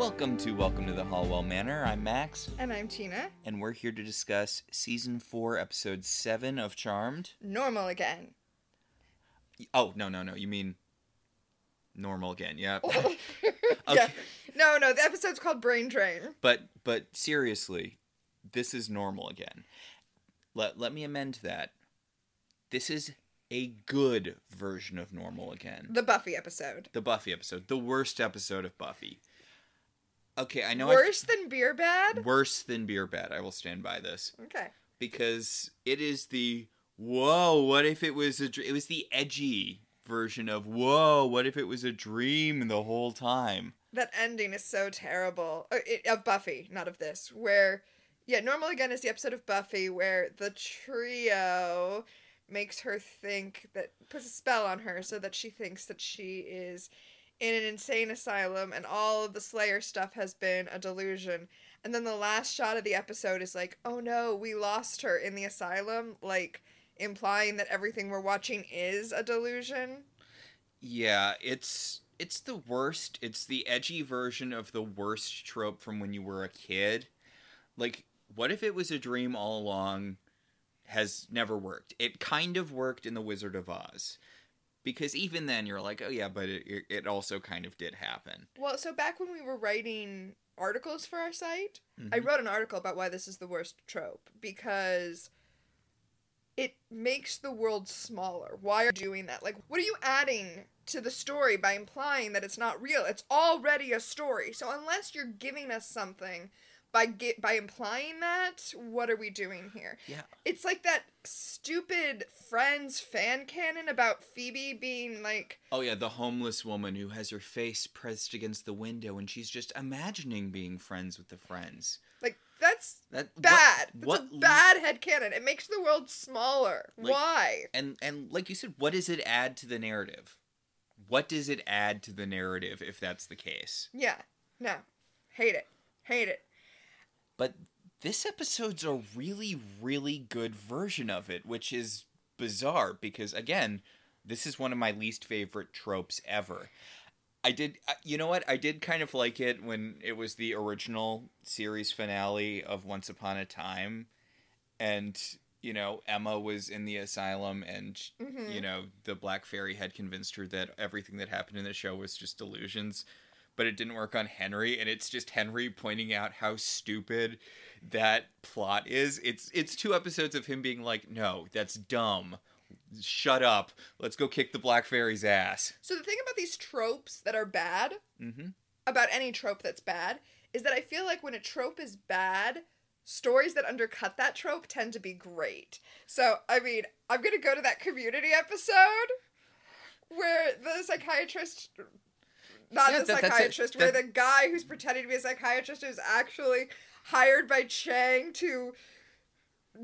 Welcome to Welcome to the Halliwell Manor. I'm Max, And I'm Tina. and we're here to discuss season four, episode seven of Charmed. Normal again. Oh no, no, no! You mean normal again? Yeah. Oh. yeah. No, no, the episode's called Brain Drain. But but seriously, this is normal again. Let let me amend that. This is a good version of normal again. The Buffy episode. The Buffy episode, the worst episode of Buffy. Okay, I know Worse than Beer Bad? worse than Beer Bad. I will stand by this. Okay. because it is the whoa what if it was a dr- it was the edgy version of whoa what if it was a dream the whole time That ending is so terrible. Uh, it, of Buffy, not of this. Where, yeah, Normal Again is the episode of Buffy where the trio makes her think that, puts a spell on her so that she thinks that she is in an insane asylum and all of the Slayer stuff has been a delusion. And then the last shot of the episode is like, oh no, we lost her in the asylum, like implying that everything we're watching is a delusion. yeah it's it's the worst it's the edgy version of the worst trope from when you were a kid like what if it was a dream all along has never worked it kind of worked in the wizard of oz because even then you're like oh yeah but it, it- also kind of did happen Well, so back when we were writing articles for our site, I Mhm. wrote an article about why this is the worst trope because it makes the world smaller. Why are you doing that? Like, what are you adding to the story by implying that it's not real? It's already a story. So unless you're giving us something by get by implying that, what are we doing here? yeah It's like that stupid Friends fan canon about Phoebe being like Oh yeah, the homeless woman who has her face pressed against the window and she's just imagining being friends with the friends. like that's That bad. What, That's a bad head headcanon. It makes the world smaller. Like- Why? and and like you said, what does it add to the narrative? What does it add to the narrative if that's the case? Yeah. No. Hate it. Hate it. But this episode's a really really good version of it, which is bizarre because again, this is one of my least favorite tropes ever. I did, uh, you know what? I did kind of like it when it was the original series finale of Once Upon a Time, and you know Emma was in the asylum, and Mhm. you know the Black Fairy had convinced her that everything that happened in the show was just delusions, but it didn't work on Henry, and it's just Henry pointing out how stupid that plot is. It's it's two episodes of him being like, "No, that's dumb." Shut up. Let's go kick the Black Fairy's ass. So the thing about these tropes that are bad, Mm-hmm. about any trope that's bad, is that I feel like when a trope is bad, stories that undercut that trope tend to be great. So, I mean, I'm going to go to that community episode where the psychiatrist not Yeah, the that- psychiatrist, where That- the guy who's pretending to be a psychiatrist is actually hired by Chang to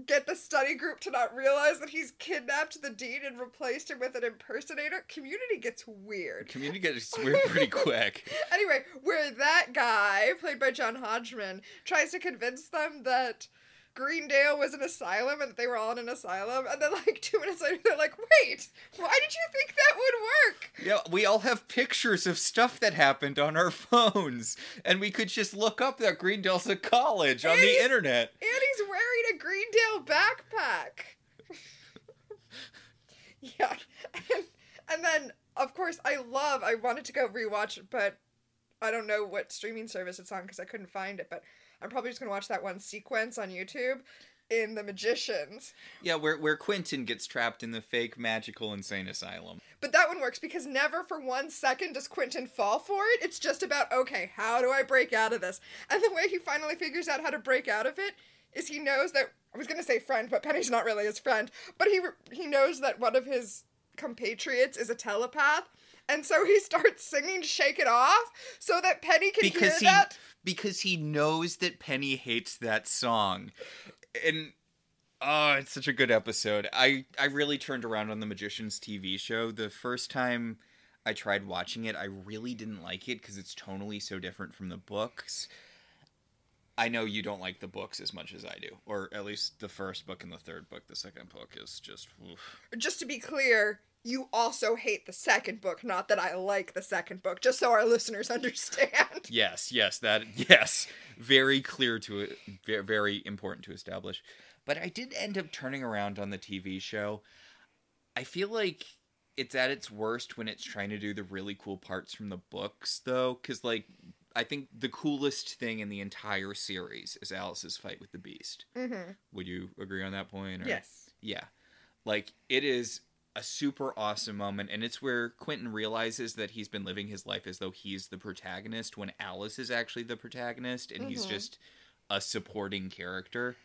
get the study group to not realize that he's kidnapped the dean and replaced him with an impersonator. Community gets weird. Community gets weird pretty quick. Anyway, where that guy, played by John Hodgman, tries to convince them that Greendale was an asylum and that they were all in an asylum, and then like two minutes later they're like, "Wait, why did you think that would work?" Yeah, we all have pictures of stuff that happened on our phones, and we could just look up that Greendale's a college on the internet. And he's wearing a Greendale backpack. yeah, and, and then of course I love. I wanted to go rewatch it, but I don't know what streaming service it's on because I couldn't find it. But I'm probably just gonna watch that one sequence on YouTube in The Magicians. Yeah, where where Quentin gets trapped in the fake magical insane asylum. But that one works because never for one second does Quentin fall for it. It's just about, okay, how do I break out of this? And the way he finally figures out how to break out of it is he knows that I was going to say friend, but Penny's not really his friend, but he he knows that one of his compatriots is a telepath. And so he starts singing Shake It Off so that Penny can Because he hear that. Because he knows that Penny hates that song. And oh, it's such a good episode. I I really turned around on the Magicians TV show. The first time I tried watching it, I really didn't like it because it's tonally so different from the books. I know you don't like the books as much as I do, or at least the first book and the third book. The second book is just oof. Just to be clear, you also hate the second book, not that I like the second book, just so our listeners understand. Yes, yes, that yes, very clear to very, very important to establish. But I did end up turning around on the TV show. I feel like it's at its worst when it's trying to do the really cool parts from the books though cuz like I think the coolest thing in the entire series is Alice's fight with the beast. Mm-hmm. Would you agree on that point or Yes. yeah. Like it is a super awesome moment and it's where Quentin realizes that he's been living his life as though he's the protagonist when Alice is actually the protagonist and he's Mhm. just a supporting character.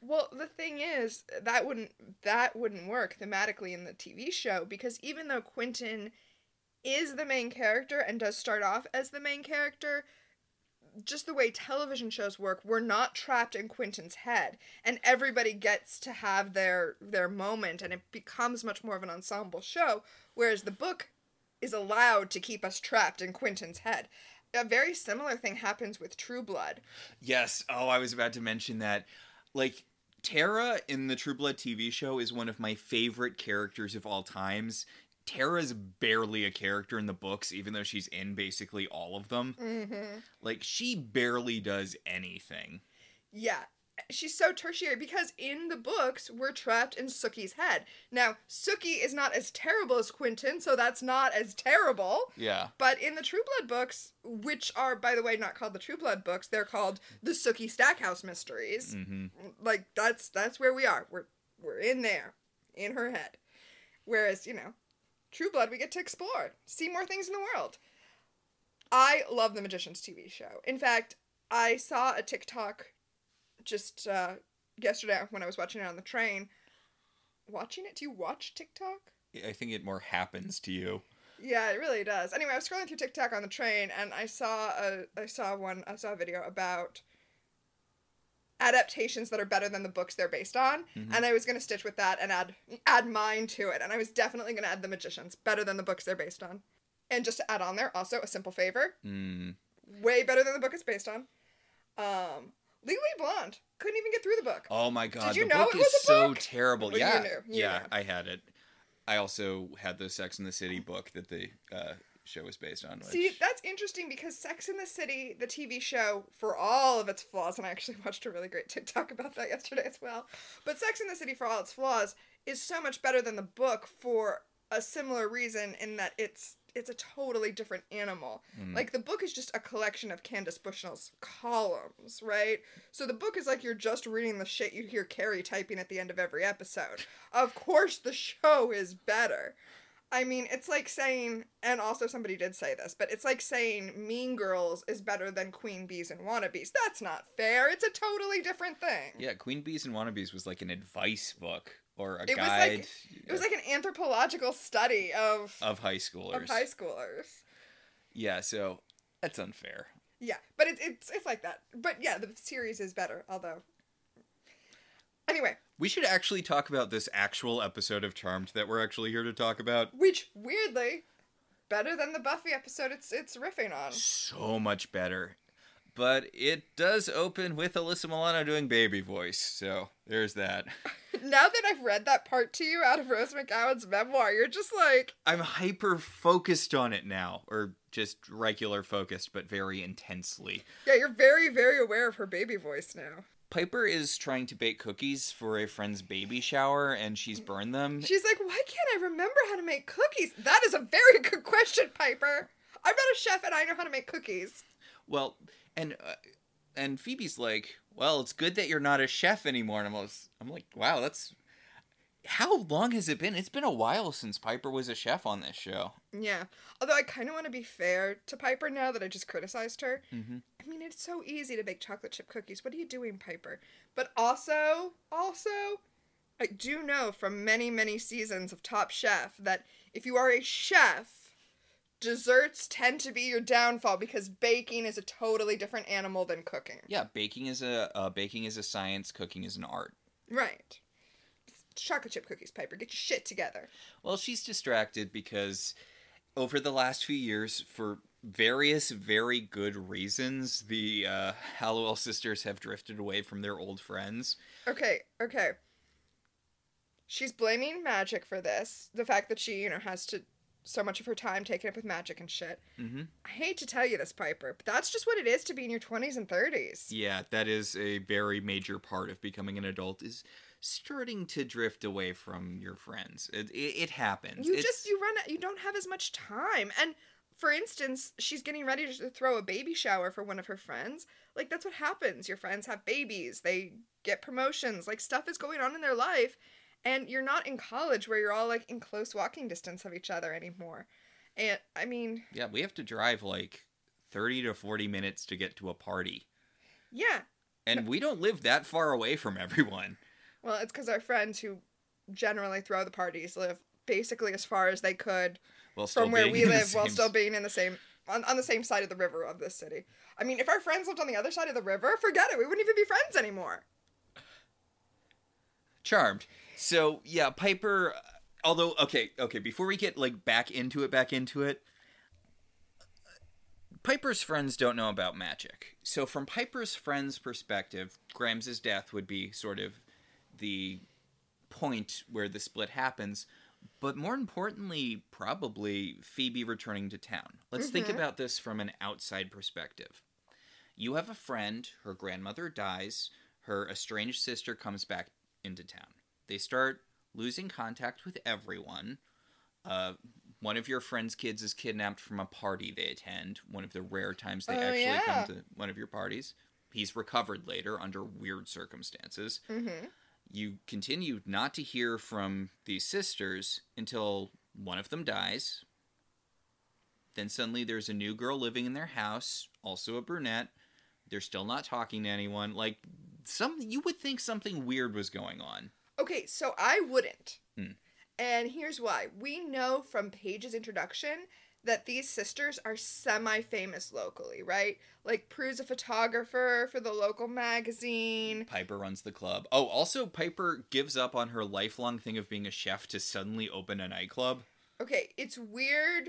Well, the thing is, that wouldn't that wouldn't work thematically in the TV show because even though Quentin is the main character and does start off as the main character, just the way television shows work, we're not trapped in Quentin's head, and everybody gets to have their their moment, and it becomes much more of an ensemble show. Whereas the book is allowed to keep us trapped in Quentin's head. A very similar thing happens with True Blood. Yes, oh I was about to mention that. Like Tara in the True Blood TV show is one of my favorite characters of all times. Tara's barely a character in the books even though she's in basically all of them. Mm-hmm. Like she barely does anything. Yeah, she's so tertiary because in the books we're trapped in Sookie's head. Now, Sookie is not as terrible as Quentin, so that's not as terrible. Yeah. But in the True Blood books, which are by the way not called the True Blood books, they're called the Sookie Stackhouse Mysteries. hmm Like that's that's where we are. We're we're in there, in her head. Whereas you know, True Blood we get to explore, see more things in the world. I love the Magicians TV show. In fact, I saw a TikTok just uh, yesterday when I was watching it on the train. Watching it? Do you watch TikTok? I think it more happens to you. Yeah, it really does. Anyway, I was scrolling through TikTok on the train and I saw a I saw one I saw a video about adaptations that are better than the books they're based on, Mhm. and I was gonna stitch with that and add add mine to it, and I was definitely gonna add the magicians better than the books they're based on. And just to add on there, also a simple favor, Mm. way better than the book it's based on. Um, Legally Blonde couldn't even get through the book. Oh my god, did you the know book it is was a so book? terrible. Well, you yeah, knew, you yeah, knew. I had it. I also had the Sex in the City book that the uh, show was based on. Which... See, that's interesting because Sex in the City, the TV show, for all of its flaws, and I actually watched a really great TikTok about that yesterday as well. But Sex in the City, for all its flaws, is so much better than the book for a similar reason in that it's it's a totally different animal. Mm. Like the book is just a collection of Candace Bushnell's columns, right? So the book is like you're just reading the shit you hear Carrie typing at the end of every episode. Of course the show is better. I mean, it's like saying, and also somebody did say this, but it's like saying Mean Girls is better than Queen Bees and Wannabes. That's not fair. It's a totally different thing. yeah, Queen Bees and Wannabes was like an advice book or a It was guide like- It was like an anthropological study of of high schoolers. of high schoolers. Yeah, so that's unfair. Yeah, but it, it's it's like that. But yeah, the series is better. Although, anyway, We should actually talk about this actual episode of Charmed that we're actually here to talk about. which weirdly, better than the Buffy episode. It's it's riffing on. So much better. But it does open with Alyssa Milano doing baby voice, so there's that. Now that I've read that part to you out of Rose McGowan's memoir, you're just like, I'm hyper focused on it now, or just regular focused, but very intensely. yeah, you're very very aware of her baby voice now. Piper is trying to bake cookies for a friend's baby shower, and she's burned them. She's like, why can't I remember how to make cookies? That is a very good question, Piper. I'm not a chef and I know how to make cookies. Well, and uh, and Phoebe's like, "Well, it's good that you're not a chef anymore." And I'm, almost, I'm like, "Wow, that's how long has it been? It's been a while since Piper was a chef on this show." Yeah. Although I kind of want to be fair to Piper now that I just criticized her. Mm-hmm. I mean, it's so easy to bake chocolate chip cookies. What are you doing, Piper? But also, also, I do know from many, many seasons of Top Chef that if you are a chef, desserts tend to be your downfall because baking is a totally different animal than cooking. Yeah, baking is a uh, baking is a science, cooking is an art. Right. Chocolate chip cookies, Piper. Get your shit together. Well, she's distracted because over the last few years, for various very good reasons, the uh, Halliwell sisters have drifted away from their old friends. Okay, okay. she's blaming magic for this. The fact that she, you know, has to so much of her time taken up with magic and shit. Mm-hmm. I hate to tell you this, Piper, but that's just what it is to be in your 20s and 30s. Yeah, that is a very major part of becoming an adult is starting to drift away from your friends. It, it, it happens. You It's- just you run you don't have as much time. And for instance, she's getting ready to throw a baby shower for one of her friends. Like that's what happens. Your friends have babies, they get promotions, like stuff is going on in their life. And you're not in college where you're all like in close walking distance of each other anymore. And I mean, yeah, we have to drive like 30 to 40 minutes to get to a party. yeah. And we don't live that far away from everyone. Well, it's because our friends who generally throw the parties live basically as far as they could still from where we live while still being in the same on, on the same side of the river of this city. I mean, if our friends lived on the other side of the river, forget it. We wouldn't even be friends anymore. Charmed. So yeah, Piper. Although okay, okay. Before we get like back into it, back into it. Piper's friends don't know about magic. So from Piper's friends' perspective, Grams's death would be sort of the point where the split happens. But more importantly, probably Phoebe returning to town. Let's think Mhm. about this from an outside perspective. You have a friend, her grandmother dies, her estranged sister comes back into town. They start losing contact with everyone. Uh, one of your friend's kids is kidnapped from a party they attend, one of the rare times they Oh, actually yeah. come to one of your parties. He's recovered later under weird circumstances. Mm-hmm. You continue not to hear from these sisters until one of them dies. Then suddenly there's a new girl living in their house, also a brunette. They're still not talking to anyone. Like some you would think something weird was going on. Okay, so I wouldn't. Hmm. And here's why. We know from Paige's introduction that these sisters are semi famous locally, right? Like Prue's a photographer for the local magazine. Piper runs the club. Oh, also Piper gives up on her lifelong thing of being a chef to suddenly open a nightclub. Okay, it's weird.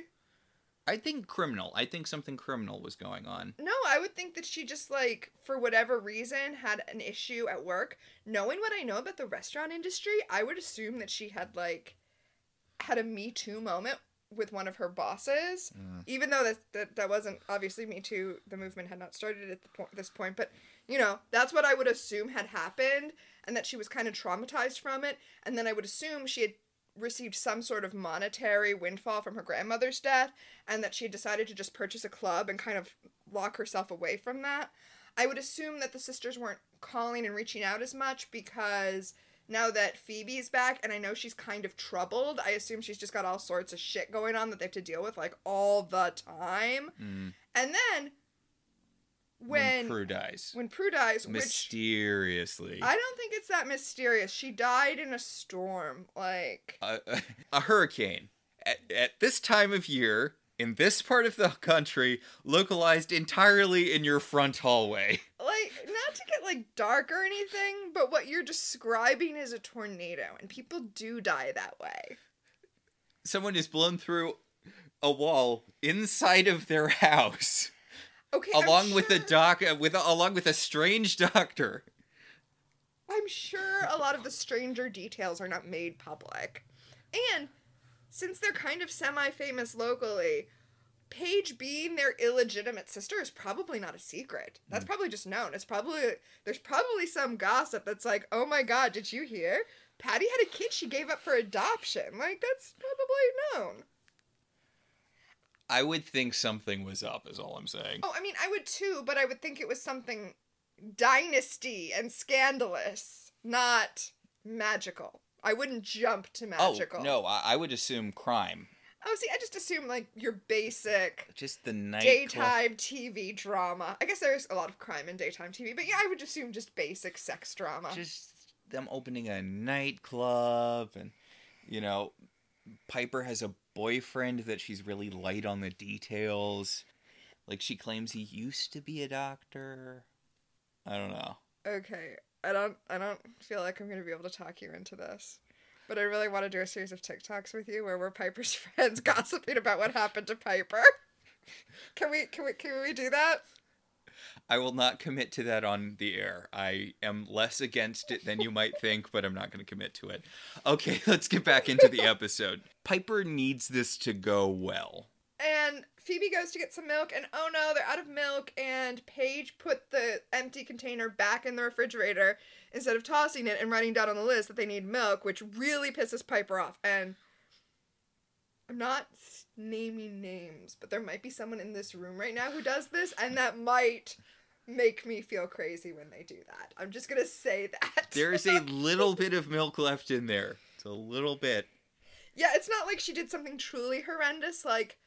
I think criminal. I think something criminal was going on. No, I would think that she just like for whatever reason had an issue at work. Knowing what I know about the restaurant industry, I would assume that she had like had a Me Too moment with one of her bosses. Mm. Even though that, that that wasn't obviously Me Too, the movement had not started at the point, this point, but you know, that's what I would assume had happened and that she was kind of traumatized from it, and then I would assume she had received some sort of monetary windfall from her grandmother's death and that she had decided to just purchase a club and kind of lock herself away from that. I would assume that the sisters weren't calling and reaching out as much because now that Phoebe's back and I know she's kind of troubled, I assume she's just got all sorts of shit going on that they have to deal with like all the time. Mm. And then when Prue dies. when Prue dies, which Mysteriously. I don't think it's that mysterious. She died in a storm. Like a, a hurricane at, at this time of year in this part of the country localized entirely in your front hallway like get like dark or anything, but what you're describing is a tornado and people do die that way. someone is blown through a wall inside of their house Okay, along with a sure- doc uh, with along with a strange doctor I'm sure a lot of the stranger details are not made public. And since they're kind of semi famous locally, Paige being their illegitimate sister is probably not a secret. That's mm. probably just known. It's probably there's probably some gossip that's like, "Oh my god, did you hear? Patty had a kid she gave up for adoption." Like that's probably known. i would think something was up is all i'm saying Oh, I mean, I would too, but I would think it was something dynasty and scandalous, not magical. I wouldn't jump to oh, magical. oh no I, I would assume crime Oh, see, I just assume like your basic just the night daytime TV drama. I guess there's a lot of crime in daytime TV, but yeah, I would assume just basic sex drama. just them opening a nightclub and you know piper has a boyfriend that she's really light on the details like she claims he used to be a doctor i don't know Okay, I don't, I don't feel like I'm gonna be able to talk you into this, but I really want to do a series of TikToks with you where we're Piper's friends gossiping about what happened to Piper. Can we, can we, can we do that? I will not commit to that on the air. I am less against it than you might think, but I'm not going to commit to it. Okay, let's get back into the episode. Piper needs this to go well. And Phoebe goes to get some milk, and oh no, they're out of milk. And Paige put the empty container back in the refrigerator instead of tossing it and writing down on the list that they need milk, which really pisses Piper off. And I'm not naming names, but there might be someone in this room right now who does this, and that might make me feel crazy when they do that. I'm just gonna say that. There's a little bit of milk left in there. It's a little bit. Yeah, it's not like she did something truly horrendous, like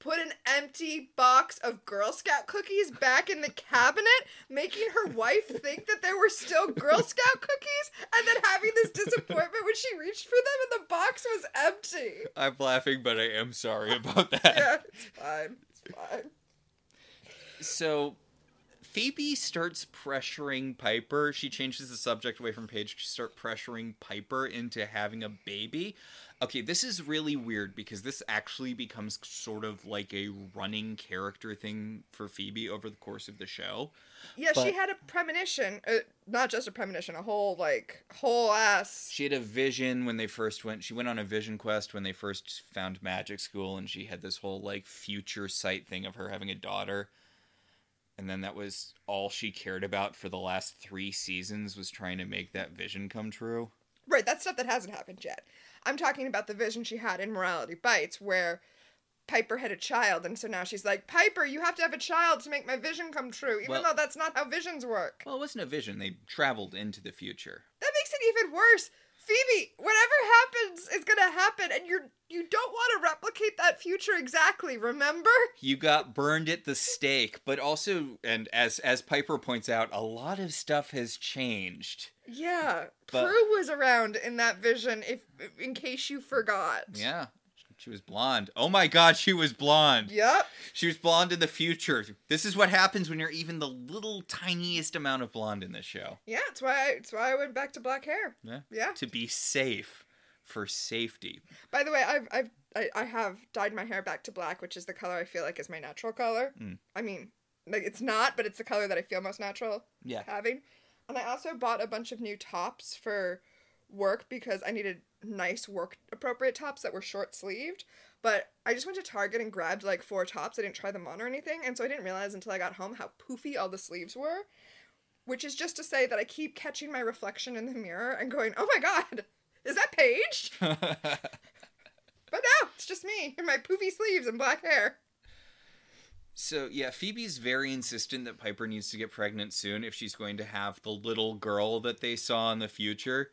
put an empty box of Girl Scout cookies back in the cabinet, making her wife think that there were still Girl Scout cookies, and then having this disappointment when she reached for them and the box was empty. I'm laughing, but I am sorry about that. Yeah, it's fine. It's fine. So Phoebe starts pressuring Piper. She changes the subject away from Paige to start pressuring Piper into having a baby. Okay, this is really weird because this actually becomes sort of like a running character thing for Phoebe over the course of the show. Yeah, she had a premonition. Uh, not just a premonition, a whole, like, whole ass. She had a vision when they first went. She went on a vision quest when they first found magic school, and she had this whole like future sight thing of her having a daughter. And then that was all she cared about for the last three seasons was trying to make that vision come true. Right, that's stuff that hasn't happened yet. I'm talking about the vision she had in Morality Bites, where Piper had a child, and so now she's like, Piper, you have to have a child to make my vision come true, even Well- though that's not how visions work. Well, it wasn't a vision. They traveled into the future. That makes it even worse. Phoebe, whatever happens is gonna happen, and you're you don't want to replicate that future exactly. Remember? You got burned at the stake, but also, and as as Piper points out, a lot of stuff has changed. Yeah, But- Prue was around in that vision. If in case you forgot. Yeah, she was blonde. Oh my God, she was blonde. Yep. She was blonde in the future. This is what happens when you're even the little tiniest amount of blonde in this show. Yeah, it's why I, it's why I went back to black hair. Yeah. Yeah. To be safe, for safety. By the way, I've I've I, I have dyed my hair back to black, which is the color I feel like is my natural color. Mm. I mean, like it's not, but it's the color that I feel most natural Yeah. having. And I also bought a bunch of new tops for work because I needed nice work appropriate tops that were short sleeved. But I just went to Target and grabbed like four tops. I didn't try them on or anything, and so I didn't realize until I got home how poofy all the sleeves were. Which is just to say that I keep catching my reflection in the mirror and going, "Oh my god, is that Paige?" But no, it's just me in my poofy sleeves and black hair. so yeah, Phoebe's very insistent that Piper needs to get pregnant soon if she's going to have the little girl that they saw in the future.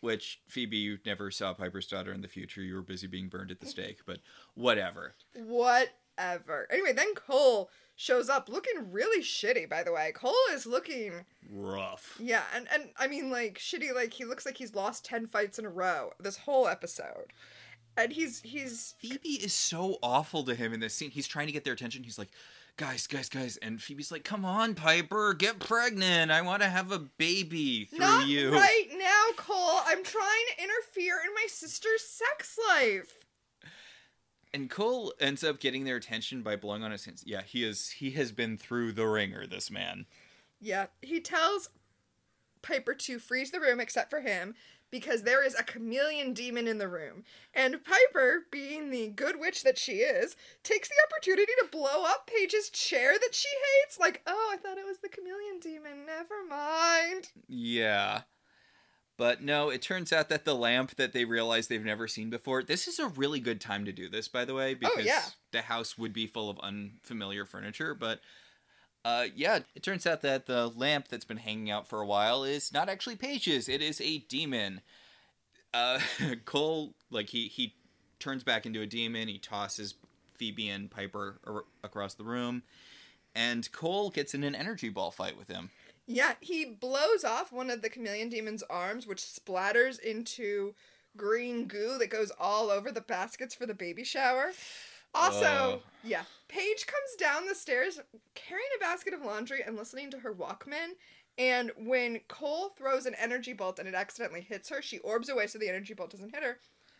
Which Phoebe, you never saw Piper's daughter in the future. You were busy being burned at the stake, but whatever. Whatever. Anyway, then Cole shows up looking really shitty, by the way. Cole is looking Rough. yeah, and, and I mean like shitty like he looks like he's lost ten fights in a row this whole episode. And he's he's Phoebe is so awful to him in this scene. He's trying to get their attention. He's like, guys, guys, guys. And Phoebe's like, come on, Piper, get pregnant. I want to have a baby through not you. right now, Cole. I'm trying to interfere in my sister's sex life. And Cole ends up getting their attention by blowing on his hands. Yeah, he is. He has been through the ringer. This man. Yeah, he tells Piper to freeze the room except for him because there is a chameleon demon in the room. And Piper, being the good witch that she is, takes the opportunity to blow up Paige's chair that she hates. Like, oh, I thought it was the chameleon demon. Never mind. Yeah. But no, it turns out that the lamp that they realize they've never seen before. This is a really good time to do this, by the way, because Oh, yeah. the house would be full of unfamiliar furniture. But uh, yeah, it turns out that the lamp that's been hanging out for a while is not actually Paige's. It is a demon. Uh, Cole, like he he turns back into a demon. He tosses Phoebe and Piper ar- across the room, and Cole gets in an energy ball fight with him. Yeah, he blows off one of the chameleon demon's arms, which splatters into green goo that goes all over the baskets for the baby shower. Also, Oh. yeah, Paige comes down the stairs carrying a basket of laundry and listening to her Walkman. And when Cole throws an energy bolt and it accidentally hits her, she orbs away so the energy bolt doesn't hit her,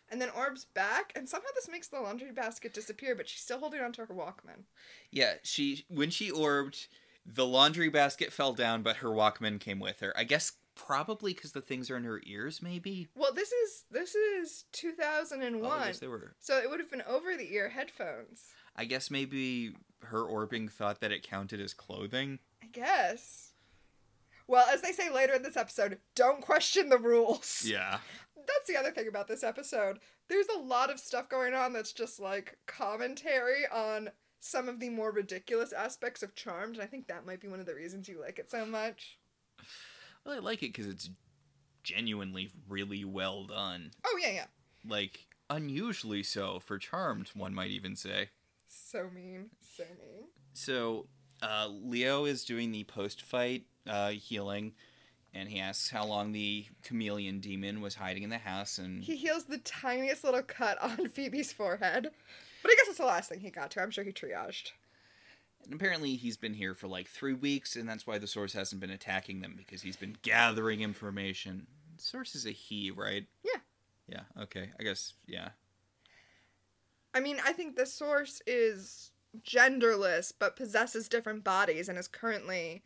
and then orbs back. And somehow this makes the laundry basket disappear, but she's still holding onto her Walkman. Yeah, she when she orbed, The laundry basket fell down, but her Walkman came with her. I guess probably because the things are in her ears, maybe. Well, this is this is 2001. Oh, I guess they were. So it would have been over the ear headphones. I guess maybe her orbing thought that it counted as clothing. I guess. Well, as they say later in this episode, don't question the rules. Yeah. That's the other thing about this episode. There's a lot of stuff going on that's just like commentary on some of the more ridiculous aspects of Charmed, and I think that might be one of the reasons you like it so much. Well, I like it because it's genuinely really well done. Oh, yeah, yeah. Like, unusually so for Charmed, one might even say. So mean. So mean. So, uh, Leo is doing the post fight uh, healing, and he asks how long the chameleon demon was hiding in the house, and He heals the tiniest little cut on Phoebe's forehead. But I guess it's the last thing he got to. I'm sure he triaged. And apparently he's been here for like three weeks, and that's why the source hasn't been attacking them because he's been gathering information. Source is a he, right? Yeah. Yeah. Okay. I guess. Yeah. I mean, I think the source is genderless but possesses different bodies and is currently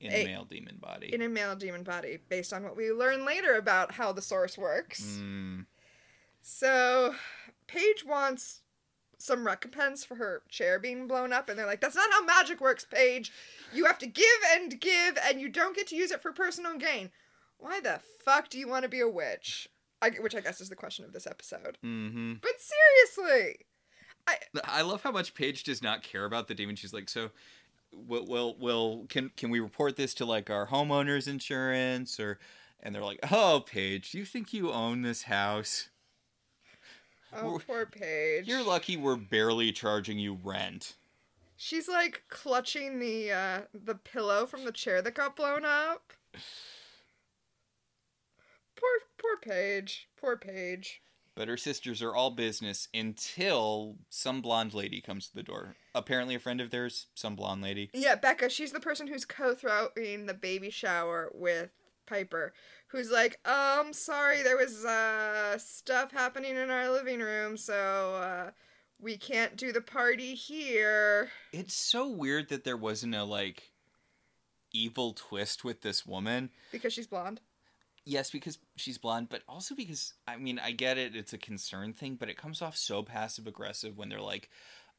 In A- a male demon body. in a male demon body based on what we learn later about how the source works. Mm, So, Paige wants some recompense for her chair being blown up, and they're like, That's not how magic works, Paige. You have to give and give, and you don't get to use it for personal gain. Why the fuck do you want to be a witch? I, which I guess is the question of this episode. hmm But seriously, I I love how much Paige does not care about the demon. She's like, so. Will, will will can can we report this to like our homeowners insurance or and they're like oh Paige do you think you own this house oh, We're- poor Paige. You're lucky we're barely charging you rent. She's like clutching the uh, the pillow from the chair that got blown up. Poor poor Paige. Poor Paige. But her sisters are all business until some blonde lady comes to the door. Apparently, a friend of theirs, some blonde lady. Yeah, Becca, she's the person who's co-throwing the baby shower with Piper, who's like, um, sorry, there was uh stuff happening in our living room, so uh we can't do the party here. It's so weird that there wasn't a like evil twist with this woman. Because she's blonde. Yes, because she's blonde, but also because I mean, I get it, it's a concern thing, but it comes off so passive aggressive when they're like,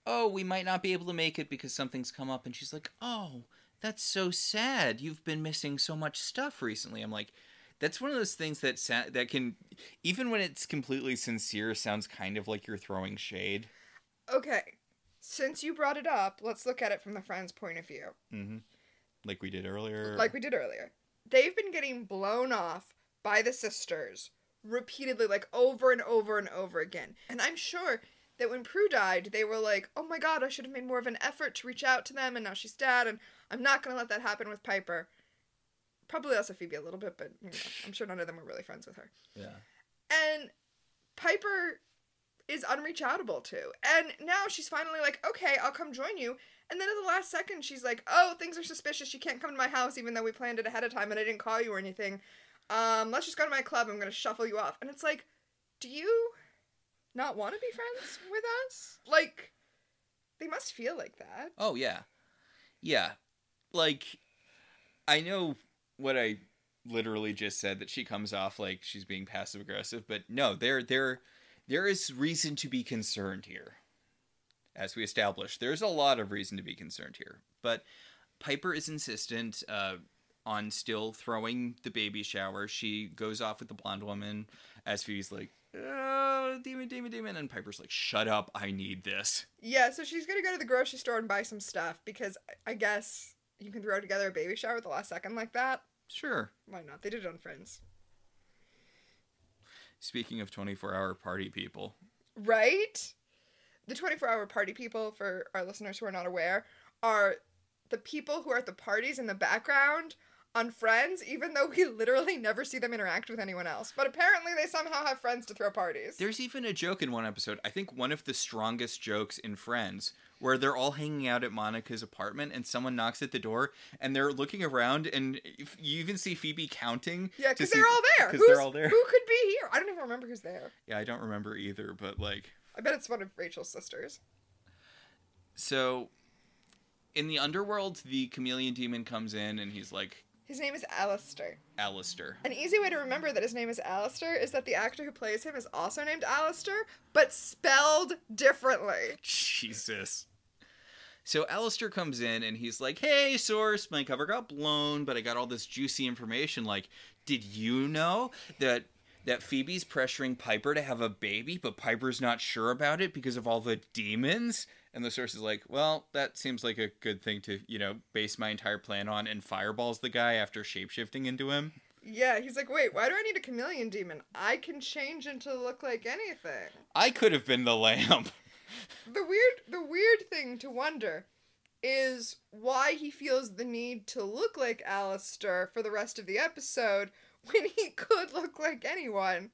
"Oh, we might not be able to make it because something's come up." And she's like, "Oh, that's so sad. You've been missing so much stuff recently." I'm like, that's one of those things that sa- that can even when it's completely sincere sounds kind of like you're throwing shade. Okay. Since you brought it up, let's look at it from the friend's point of view. Mhm. Like we did earlier. like we did earlier. They've been getting blown off by the sisters repeatedly, like over and over and over again. And I'm sure that when Prue died, they were like, oh my god, I should have made more of an effort to reach out to them, and now she's dead, and I'm not going to let that happen with Piper. Probably also Phoebe a little bit, but you know, I'm sure none of them were really friends with her. yeah. And Piper is unreachable to. And now she's finally like, okay, I'll come join you. And then at the last second, she's like, oh, things are suspicious. You can't come to my house even though we planned it ahead of time and I didn't call you or anything. Um, let's just go to my club. I'm going to shuffle you off. And it's like, do you not want to be friends with us? Like, they must feel like that. Oh yeah, yeah. Like, I know what I literally just said that she comes off like she's being passive aggressive, but no, there there there is reason to be concerned here. As we established, there's a lot of reason to be concerned here. But Piper is insistent uh, on still throwing the baby shower. She goes off with the blonde woman as Phoebe's like, oh, demon, demon, demon. And Piper's like, shut up, I need this. Yeah, so she's going to go to the grocery store and buy some stuff because I- I guess you can throw together a baby shower at the last second like that. Sure. Why not? They did it on Friends. Speaking of 24 hour party people, Right? The 24 hour party people, for our listeners who are not aware, are the people who are at the parties in the background on Friends, even though we literally never see them interact with anyone else. But apparently they somehow have friends to throw parties. there's even a joke in one episode, I think one of the strongest jokes in Friends, where they're all hanging out at Monica's apartment and someone knocks at the door and they're looking around and you even see Phoebe counting. yeah, because they're all there. Because they're all there. Who could be here? I don't even remember who's there. Yeah, I don't remember either, but like. I bet it's one of Rachel's sisters. So in the underworld, the chameleon demon comes in and he's like, His name is Alistair. Alistair. An easy way to remember that his name is Alistair is that the actor who plays him is also named Alistair, but spelled differently. Jesus. So Alistair comes in and he's like, Hey, Source, my cover got blown, but I got all this juicy information. Like, did you know that that Phoebe's pressuring Piper to have a baby, but Piper's not sure about it because of all the demons? And the source is like, Well, that seems like a good thing to, you know, base my entire plan on and fireballs the guy after shapeshifting into him. Yeah, he's like, wait, why do I need a chameleon demon? I can change into look like anything. I could have been the lamp. The weird the weird thing to wonder is why he feels the need to look like Alistair for the rest of the episode when he could look like anyone.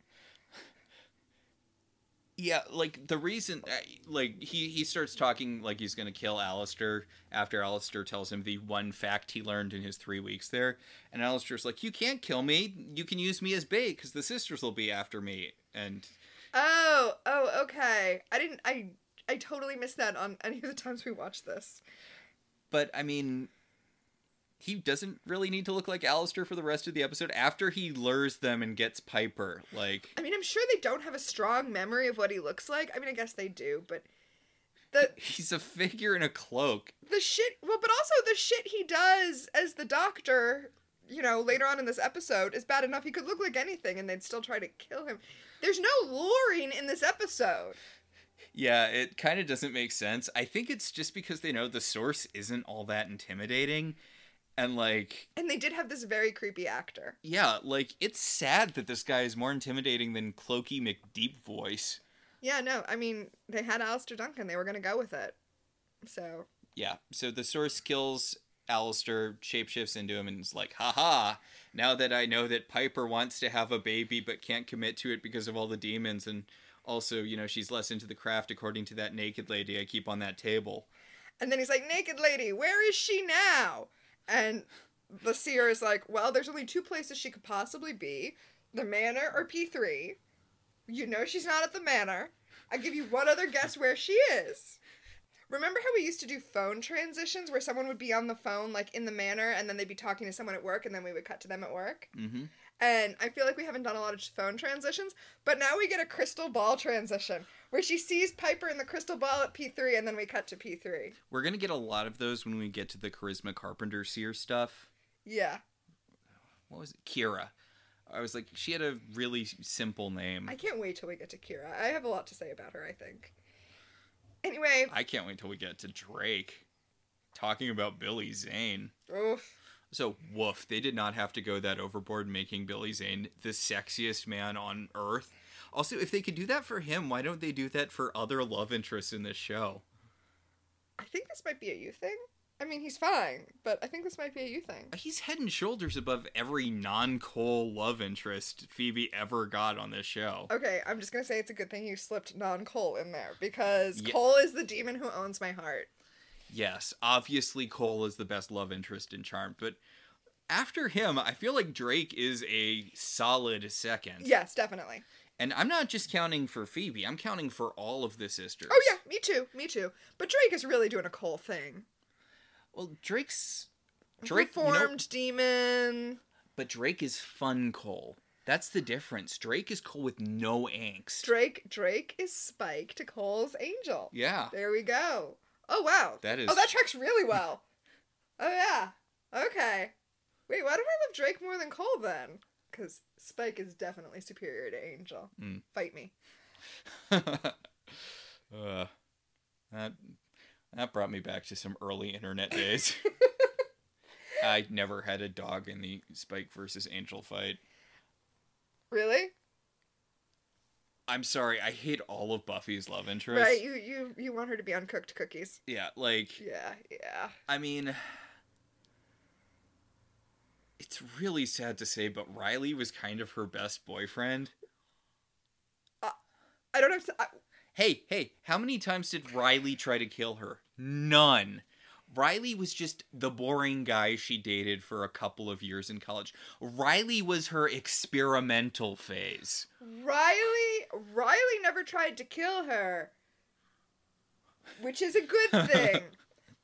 Yeah, like the reason, uh, like he he starts talking like he's gonna kill Alistair after Alistair tells him the one fact he learned in his three weeks there, and Alistair's like, "You can't kill me. You can use me as bait because the sisters will be after me." And Oh, oh, okay. I didn't I I totally missed that on any of the times we watched this. but I mean, he doesn't really need to look like Alistair for the rest of the episode after he lures them and gets Piper. Like, I mean, I'm sure they don't have a strong memory of what he looks like. I mean, I guess they do, but the he's a figure in a cloak. the shit well but also the shit he does as the doctor you know later on in this episode is bad enough he could look like anything and they'd still try to kill him there's no luring in this episode Yeah, it kind of doesn't make sense. I think it's just because they know the source isn't all that intimidating. And like, and they did have this very creepy actor yeah, like it's sad that this guy is more intimidating than Clokey McDeep voice. yeah no i mean they had Alistair Duncan they were gonna go with it so Yeah, so the source kills Alistair, shapeshifts into him, and is like, haha, now that I know that Piper wants to have a baby but can't commit to it because of all the demons, and also, you know, she's less into the craft according to that naked lady I keep on that table. and then he's like naked lady where is she now? And the seer is like well there's only two places she could possibly be the manor or p3 you know she's not at the manor. I give you one other guess where she is. Remember how we used to do phone transitions where someone would be on the phone like in the manor and then they'd be talking to someone at work and then we would cut to them at work? Mm-hmm. And i feel like we haven't done a lot of phone transitions but now we get a crystal ball transition where she sees piper in the crystal ball at p3 and then we cut to p3 We're gonna get a lot of those when we get to the Charisma Carpenter Seer stuff. yeah What was it? Kira. I was like, she had a really simple name. I can't wait till we get to Kira. I have a lot to say about her, I think. Anyway, I can't wait till we get to Drake. Talking about Billy Zane. oof. So, woof, they did not have to go that overboard making Billy Zane the sexiest man on earth. Also, if they could do that for him, why don't they do that for other love interests in this show? I think this might be a you thing. I mean, he's fine, but I think this might be a you thing. He's head and shoulders above every non Cole love interest Phoebe ever got on this show. Okay, I'm just gonna say it's a good thing you slipped non Cole in there because Yeah. Cole is the demon who owns my heart. Yes, obviously Cole is the best love interest in Charmed, but after him, I feel like Drake is a solid second. Yes, definitely. And I'm not just counting for Phoebe, I'm counting for all of the sisters. Oh yeah, me too, me too. But Drake is really doing a Cole thing. Well, Drake's Drake you know- reformed demon. but Drake is fun Cole. That's the difference. Drake is Cole with no angst. Drake Drake is Spike to Cole's Angel. yeah. There we go. Oh wow. That is- Oh, that tracks really well. oh yeah. Okay. Wait, why do I love Drake more than Cole then? Because Spike is definitely superior to Angel. Mm. Fight me. uh, that that brought me back to some early internet days. I never had a dog in the Spike versus Angel fight. Really? I'm sorry, I hate all of Buffy's love interests. Right. You you you want her to be uncooked cookies? Yeah, like Yeah. Yeah. I mean it's really sad to say, but Riley was kind of her best boyfriend. Uh, I don't have to. I, Hey, hey, how many times did Riley try to kill her? None. Riley was just the boring guy she dated for a couple of years in college. Riley was her experimental phase. Riley Riley never tried to kill her, which is a good thing.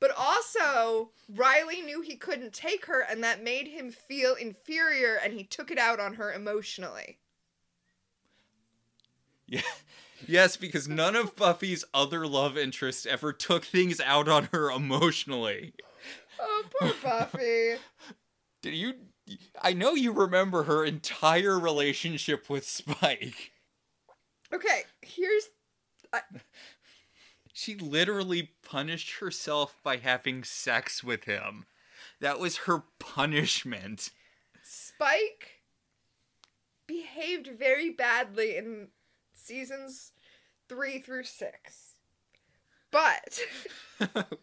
But also, Riley knew he couldn't take her, and that made him feel inferior, and he took it out on her emotionally. Yeah. Yes, because none of Buffy's other love interests ever took things out on her emotionally. Oh, poor Buffy. Did you I know you remember her entire relationship with Spike. Okay, here's I... She literally punished herself by having sex with him. That was her punishment. Spike behaved very badly in seasons three through six. But, but,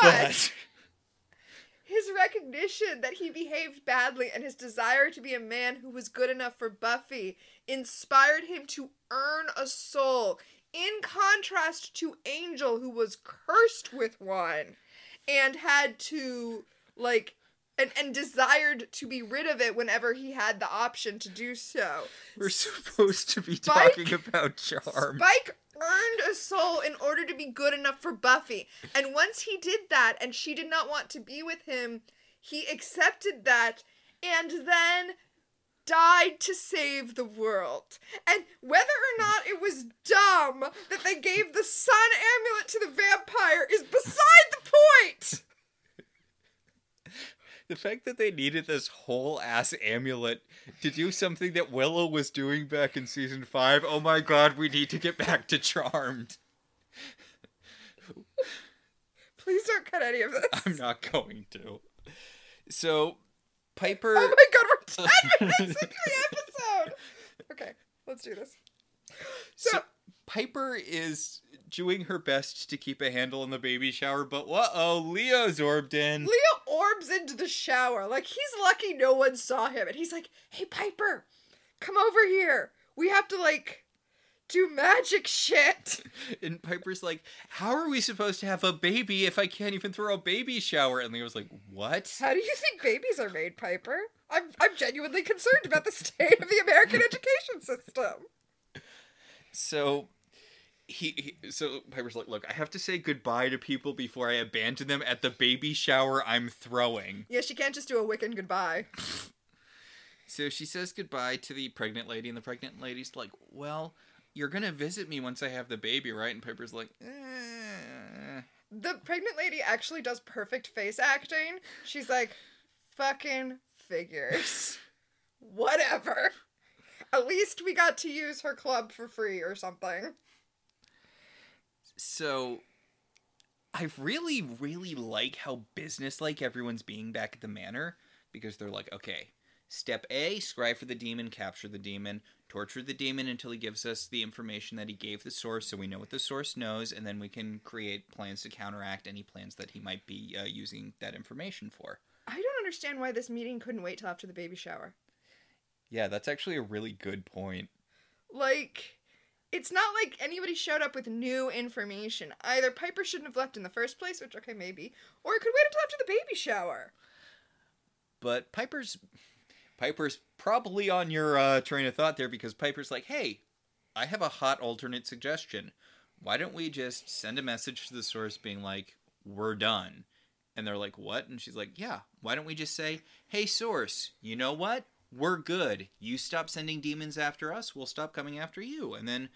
But his recognition that he behaved badly and his desire to be a man who was good enough for Buffy inspired him to earn a soul, in contrast to Angel, who was cursed with one and had to, like, and, and desired to be rid of it whenever he had the option to do so. we're supposed to be Spike- talking about charm. Spike earned a soul in order to be good enough for Buffy. And once he did that and she did not want to be with him, he accepted that and then died to save the world. And whether or not it was dumb that they gave the sun amulet to the vampire is beside the point. The fact that they needed this whole ass amulet to do something that Willow was doing back in season five. Oh my god, we need to get back to Charmed. Please don't cut any of this. I'm not going to. So, Piper. Oh my god, we're 10 minutes into the episode. Okay, let's do this. So, So, Piper is doing her best to keep a handle on the baby shower, but uh oh, Leo's orbed in. Leo orbs into the shower. Like he's lucky no one saw him. And he's like, hey, Piper, come over here. We have to, like, do magic shit. And Piper's like, How are we supposed to have a baby if I can't even throw a baby shower? And Leo's like, What? How do you think babies are made, Piper? I'm, I'm genuinely concerned about the state of the American education system. So he, he so Piper's like, Look, I have to say goodbye to people before I abandon them at the baby shower I'm throwing. Yeah, she can't just do a Wiccan goodbye. So she says goodbye to the pregnant lady, and the pregnant lady's like, Well, you're gonna visit me once I have the baby, right? And Piper's like, eh. The pregnant lady actually does perfect face acting. She's like, fucking figures. Whatever. At least we got to use her club for free or something. So I really, really like how businesslike everyone's being back at the manor because they're like, okay, step A, scry for the demon, capture the demon, torture the demon until he gives us the information that he gave the source so we know what the source knows, and then we can create plans to counteract any plans that he might be uh, using that information for. I don't understand why this meeting couldn't wait till after the baby shower. Yeah, that's actually a really good point. Like, it's not like anybody showed up with new information. Either Piper shouldn't have left in the first place, which, okay, maybe, or it could wait until after the baby shower. But Piper's Piper's probably on your uh, train of thought there because Piper's like, "Hey, I have a hot alternate suggestion. Why don't we just send a message to the source being like, "We're done." And they're like, "What?" And she's like, "Yeah, why don't we just say, "Hey source, you know what? We're good. You stop sending demons after us, we'll stop coming after you." And then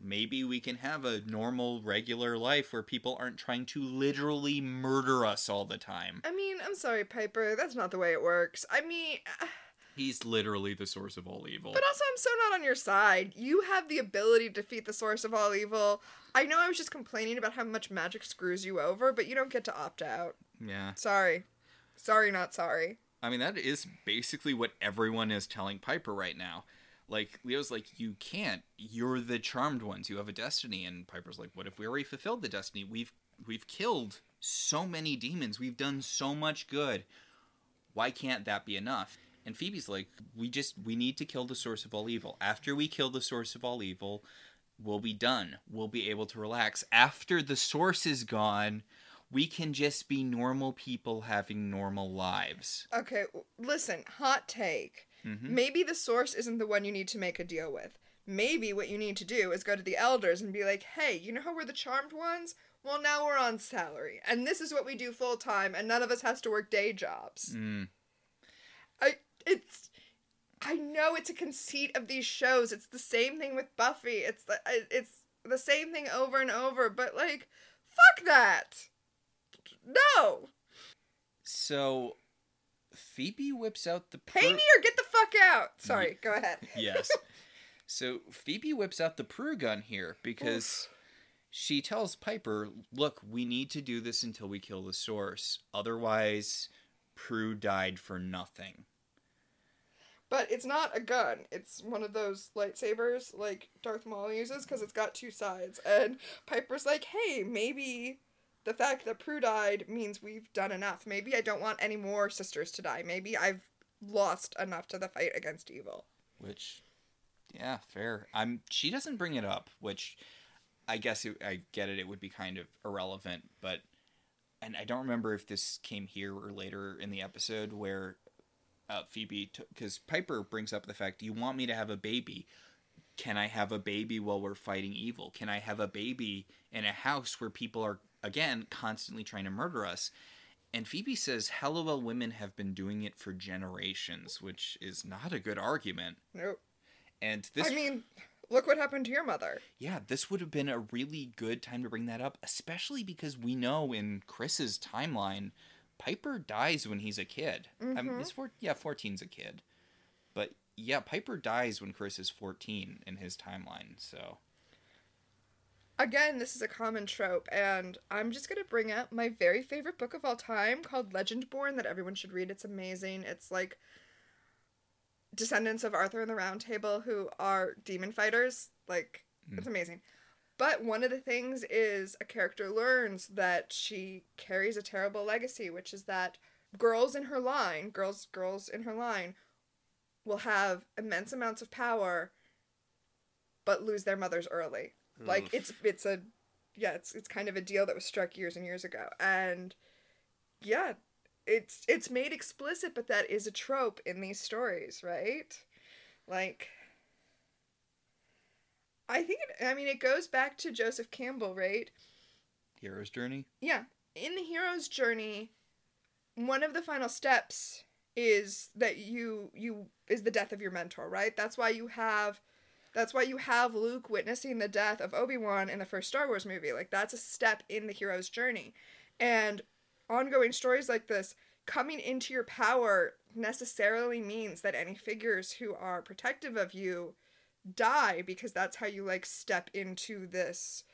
maybe we can have a normal regular life where people aren't trying to literally murder us all the time. I mean, I'm sorry, Piper, that's not the way it works. I mean, He's literally the source of all evil. but also, I'm so not on your side. You have the ability to defeat the source of all evil. I know I was just complaining about how much magic screws you over, but you don't get to opt out. Yeah. Sorry. Sorry, not sorry. I mean, that is basically what everyone is telling Piper right now. Like, Leo's like, you can't. You're the charmed ones. You have a destiny. And Piper's like, what if we already fulfilled the destiny? We've we've killed so many demons. We've done so much good. Why can't that be enough? And Phoebe's like, we just we need to kill the source of all evil. After we kill the source of all evil, we'll be done. We'll be able to relax. After the source is gone, we can just be normal people having normal lives. Okay, listen, hot take. Mhm. Maybe the source isn't the one you need to make a deal with. maybe what you need to do is go to the elders and be like, hey, you know how we're the charmed ones? Well, now we're on salary, and this is what we do full time, and none of us has to work day jobs. Mm. I it's I know it's a conceit of these shows. It's the same thing with Buffy. It's the it's the same thing over and over. But like, fuck that. No, So Phoebe whips out the pay Pru- me or get the fuck out. Sorry, go ahead. yes. So Phoebe whips out the Prue gun here because she tells Piper, "Look, we need to do this until we kill the source. Otherwise, Prue died for nothing." But it's not a gun. It's one of those lightsabers like Darth Maul uses because it's got two sides. And Piper's like, hey, maybe the fact that Prue died means we've done enough. Maybe I don't want any more sisters to die. Maybe I've lost enough to the fight against evil. Which, yeah, fair. I'm. She doesn't bring it up, which I guess it, I get it. It would be kind of irrelevant, but and I don't remember if this came here or later in the episode where uh, Phoebe, because Piper brings up the fact, "You want me to have a baby? Can I have a baby while we're fighting evil? Can I have a baby in a house where people are again constantly trying to murder us?" And Phoebe says, Halliwell women have been doing it for generations, which is not a good argument. Nope. And this, I mean, look what happened to your mother. yeah, this would have been a really good time to bring that up, especially because we know in Chris's timeline, Piper dies when he's a kid. I mean, Mhm. it's four, yeah, 14's a kid. But yeah, Piper dies when Chris is 14 in his timeline, so. Again, this is a common trope, and I'm just gonna bring up my very favorite book of all time called Legendborn that everyone should read. It's amazing. It's like descendants of Arthur and the Round Table who are demon fighters. Like, hmm. it's amazing. But one of the things is a character learns that she carries a terrible legacy, which is that girls in her line, girls girls in her line, will have immense amounts of power, but lose their mothers early. Like mm. it's it's a yeah, it's it's kind of a deal that was struck years and years ago. And yeah, it's it's made explicit, but that is a trope in these stories, right? Like I think it, I mean it goes back to Joseph Campbell, right? Hero's Journey? Yeah. In the hero's journey, one of the final steps is that you you is the death of your mentor, right? That's why you have that's why you have Luke witnessing the death of Obi-Wan in the first Star Wars movie. Like that's a step in the hero's journey. And ongoing stories like this coming into your power necessarily means that any figures who are protective of you die because that's how you like step into this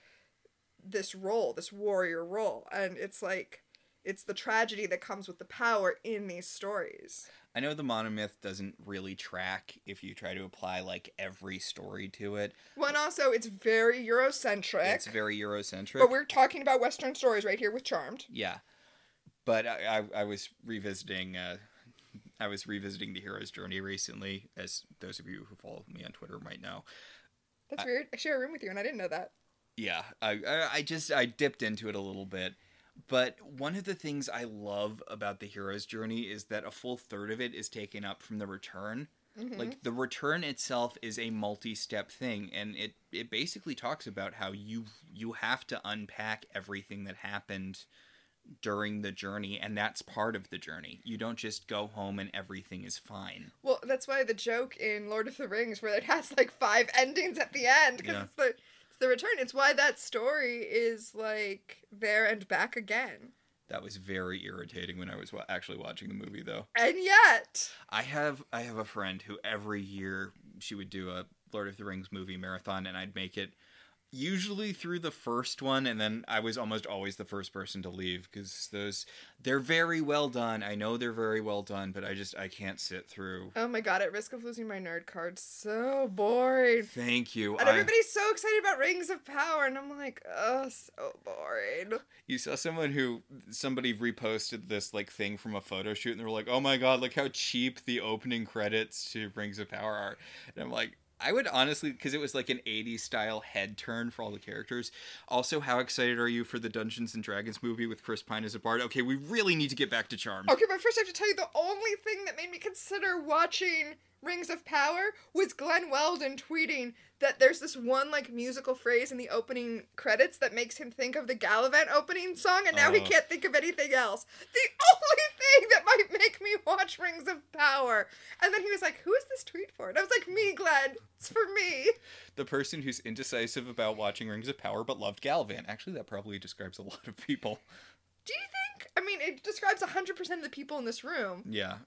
this role, this warrior role. And it's like it's the tragedy that comes with the power in these stories. I know the monomyth doesn't really track if you try to apply like every story to it. One also it's very Eurocentric. It's very Eurocentric. but we're talking about Western stories right here with Charmed. Yeah, but I, I, I was revisiting. Uh, I was revisiting the hero's journey recently, as those of you who follow me on Twitter might know. That's I- weird. I share a room with you and I didn't know that. Yeah, I, I, I just I dipped into it a little bit, but one of the things I love about the hero's journey is that a full third of it is taken up from the return. Mhm. Like the return itself is a multi-step thing, and it it basically talks about how you you have to unpack everything that happened during the journey, and that's part of the journey. You don't just go home and everything is fine. Well, that's why the joke in Lord of the Rings, where it has like five endings at the end, because Yeah. it's the the return. It's why that story is like there and back again. That was very irritating when I was wa- actually watching the movie, though. And yet, I have I have a friend who every year she would do a Lord of the Rings movie marathon, and I'd make it usually through the first one, and then I was almost always the first person to leave because those they're very well done. I know they're very well done, but I just I can't sit through. oh my god, at risk of losing my nerd card, so boring. Thank you. And I- everybody's so excited about Rings of Power, and I'm like, oh, so boring. You saw someone who somebody reposted this like thing from a photo shoot, and they were like, "Oh my god, look how cheap the opening credits to Rings of Power are." And I'm like, I would honestly, because it was like an 80s style head turn for all the characters. Also, how excited are you for the Dungeons and Dragons movie with Chris Pine as a bard? Okay, we really need to get back to Charmed. Okay, but first I have to tell you the only thing that made me consider watching Rings of Power was Glenn Weldon tweeting that there's this one like musical phrase in the opening credits that makes him think of the Galavant opening song, and now he Oh. can't think of anything else. The only thing that might make me watch Rings of Power. And then he was like, "Who is this tweet for?" And I was like, "Me, Glenn. It's for me." The person who's indecisive about watching Rings of Power but loved Galavant. Actually, that probably describes a lot of people. Do you think? I mean, it describes 100% of the people in this room. Yeah,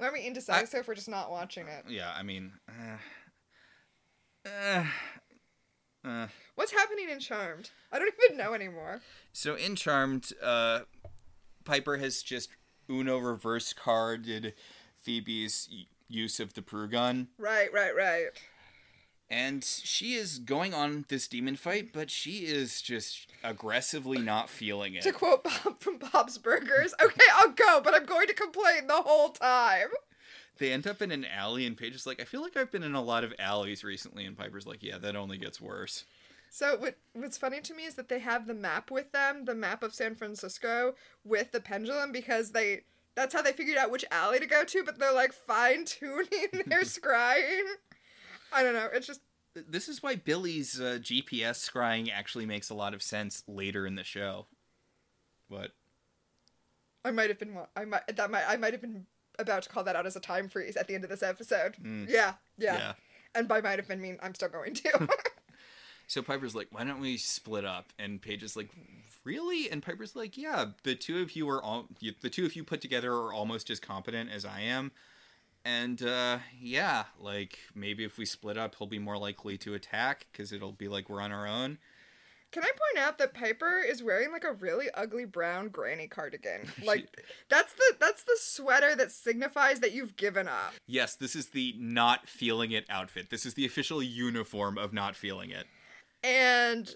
Are we indecisive for just not watching it? yeah. I mean, uh, uh, uh. What's happening in Charmed? I don't even know anymore. So in Charmed, uh, Piper has just Uno reverse carded Phoebe's use of the Prue gun, Right, right, right. And she is going on this demon fight, but she is just aggressively uh, not feeling it. To quote Bob from Bob's Burgers, okay, I'll go, but I'm going to complain the whole time. They end up in an alley, and Paige is like, "I feel like I've been in a lot of alleys recently," and Piper's like, "Yeah, that only gets worse." So what what's funny to me is that they have the map with them, the map of San Francisco with the pendulum because they that's how they figured out which alley to go to, but they're like fine tuning their scrying. I don't know. It's just This is why Billy's uh, GPS scrying actually makes a lot of sense later in the show. What? I might have been I might that might I might have been about to call that out as a time freeze at the end of this episode. Mm. Yeah, yeah, yeah. And by might have been mean I'm still going to. So Piper's like, why don't we split up? And Paige is like, really? And Piper's like, yeah, the two of you are all, the two of you put together are almost as competent as I am. And uh, yeah, like maybe if we split up, he'll be more likely to attack because it'll be like we're on our own. Can I point out that Piper is wearing like a really ugly brown granny cardigan? Like that's the that's the sweater that signifies that you've given up. Yes, this is the not feeling it outfit. This is the official uniform of not feeling it. And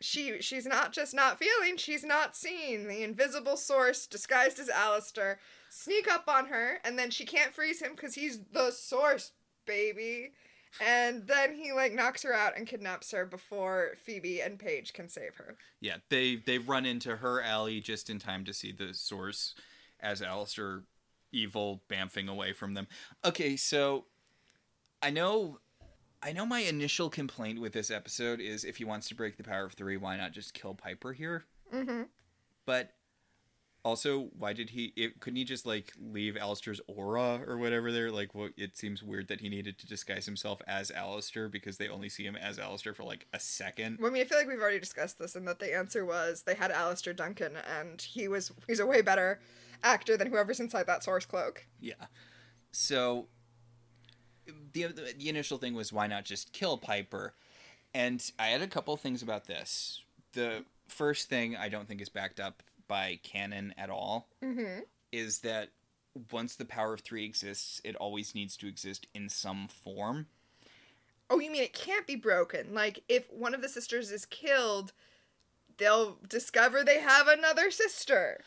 she she's not just not feeling, she's not seeing. The invisible source disguised as Alistair sneak up on her and then she can't freeze him cuz he's the source, baby. And then he like knocks her out and kidnaps her before Phoebe and Paige can save her. Yeah, they they run into her alley just in time to see the source as Alistair evil bamfing away from them. Okay, so I know I know my initial complaint with this episode is if he wants to break the power of 3, why not just kill Piper here? Mhm. But also, why did he it, couldn't he just like leave Alistair's aura or whatever there? Like what it seems weird that he needed to disguise himself as Alistair because they only see him as Alistair for like a second. Well, I mean, I feel like we've already discussed this, and that the answer was they had Alastair Duncan, and he was he's a way better actor than whoever's inside that source cloak. Yeah. So the the initial thing was why not just kill Piper? And I had a couple things about this. The first thing I don't think is backed up by canon at all Mm-hmm. is that once the power of 3 exists, it always needs to exist in some form. Oh, you mean it can't be broken? Like if one of the sisters is killed, they'll discover they have another sister.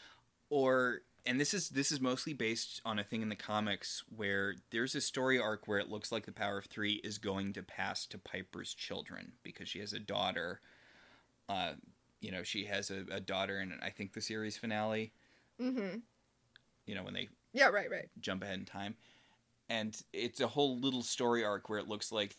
or and this is this is mostly based on a thing in the comics where there's a story arc where it looks like the power of three is going to pass to Piper's children because she has a daughter. Uh, you know, she has a, a daughter in I think the series finale. Mm-hmm. You know, when they Yeah, right, right. jump ahead in time, and it's a whole little story arc where it looks like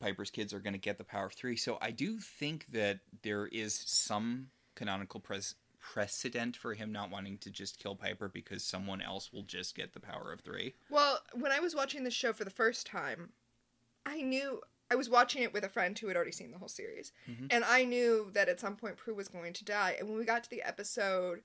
Piper's kids are going to get the power of three. So I do think that there is some canonical pres- precedent for him not wanting to just kill Piper because someone else will just get the power of three. Well, when I was watching the show for the first time, I knew I was watching it with a friend who had already seen the whole series, Mhm. and I knew that at some point Prue was going to die. And when we got to the episode,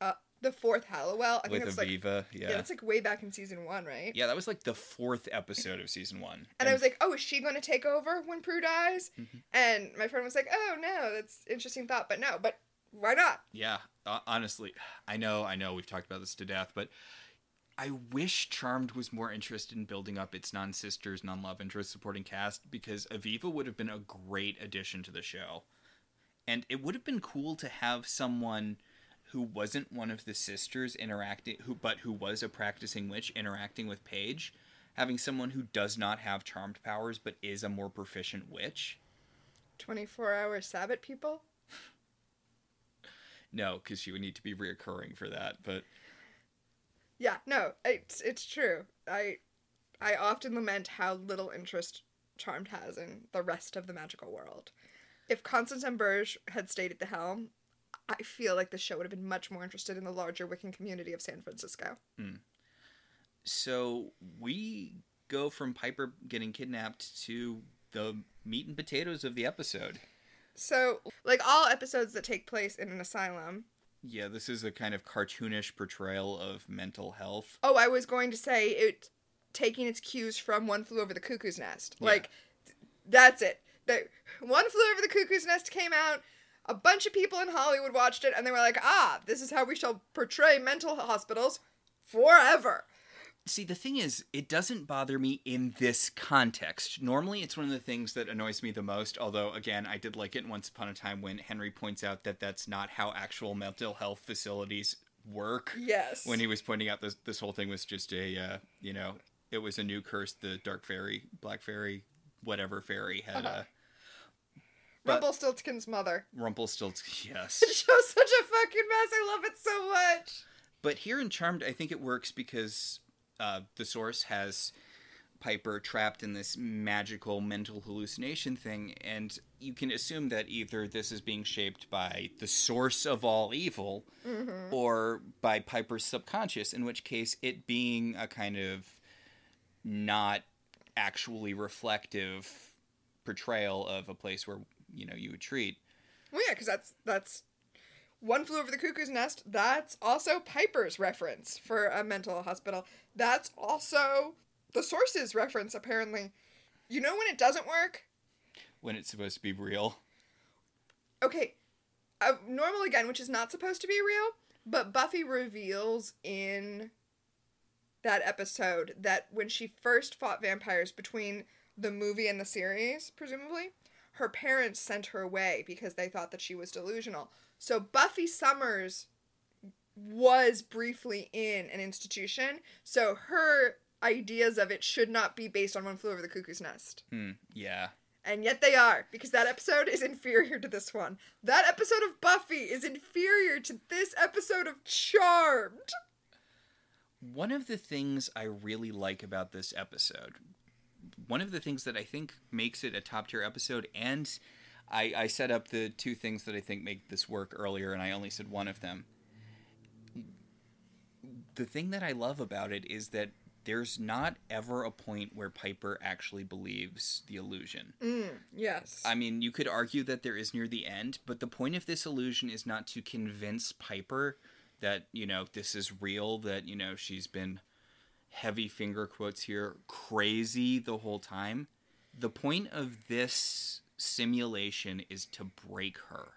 uh, the fourth Halliwell, I think With that's like Aviva, yeah. yeah. that's like way back in season one, right? Yeah, that was like the fourth episode of season one. And I was like, oh, is she going to take over when Prue dies? Mhm. And my friend was like, oh no, that's interesting thought, but no, but why not? Yeah, uh, honestly, I know, I know, we've talked about this to death, but I wish Charmed was more interested in building up its non sisters, non love interest supporting cast because Aviva would have been a great addition to the show. And it would have been cool to have someone who wasn't one of the sisters interacting, who but who was a practicing witch interacting with Paige, having someone who does not have charmed powers but is a more proficient witch. 24 hour Sabbath people? No, because she would need to be reoccurring for that. But Yeah, no, it's it's true. I I often lament how little interest Charmed has in the rest of the magical world. If Constance Burge had stayed at the helm, I feel like the show would have been much more interested in the larger Wiccan community of San Francisco. Hmm. So we go from Piper getting kidnapped to the meat and potatoes of the episode. So, like all episodes that take place in an asylum, Yeah, this is a kind of cartoonish portrayal of mental health. oh, I was going to say it taking its cues from One Flew Over the Cuckoo's Nest. Yeah. Like, that's it. That One Flew Over the Cuckoo's Nest came out. A bunch of people in Hollywood watched it, and they were like, "Ah, this is how we shall portray mental hospitals forever." See, the thing is, it doesn't bother me in this context. Normally, it's one of the things that annoys me the most, although, again, I did like it once upon a time when Henry points out that that's not how actual mental health facilities work. Yes. When he was pointing out this, this whole thing was just a, uh, you know, it was a new curse the Dark Fairy, Black Fairy, whatever fairy had, uh, but- Rumpelstiltskin's mother. Rumpelstiltskin, yes. The show's such a fucking mess. I love it so much. But here in Charmed, I think it works because uh, the source has Piper trapped in this magical mental hallucination thing, and you can assume that either this is being shaped by the source of all evil or by Piper's subconscious, in which case it being a kind of not actually reflective portrayal of a place where you know you would treat. Well, yeah, because that's that's one flew over the cuckoo's nest. That's also Piper's reference for a mental hospital. That's also the source's reference. Apparently, you know when it doesn't work. when it's supposed to be real. Okay, uh, normal again, which is not supposed to be real, but Buffy reveals in that episode that when she first fought vampires between the movie and the series, presumably, her parents sent her away because they thought that she was delusional. So Buffy Summers was briefly in an institution, so her ideas of it should not be based on One Flew Over the Cuckoo's Nest. Hmm, yeah. And yet they are, because that episode is inferior to this one. That episode of Buffy is inferior to this episode of Charmed. One of the things I really like about this episode, one of the things that I think makes it a top tier episode, and I, I set up the two things that I think make this work earlier, and I only said one of them. The thing that I love about it is that there's not ever a point where Piper actually believes the illusion. Mm, yes. I mean, you could argue that there is near the end, but the point of this illusion is not to convince Piper that, you know, this is real, that, you know, she's been heavy finger quotes here, crazy the whole time. The point of this simulation is to break her.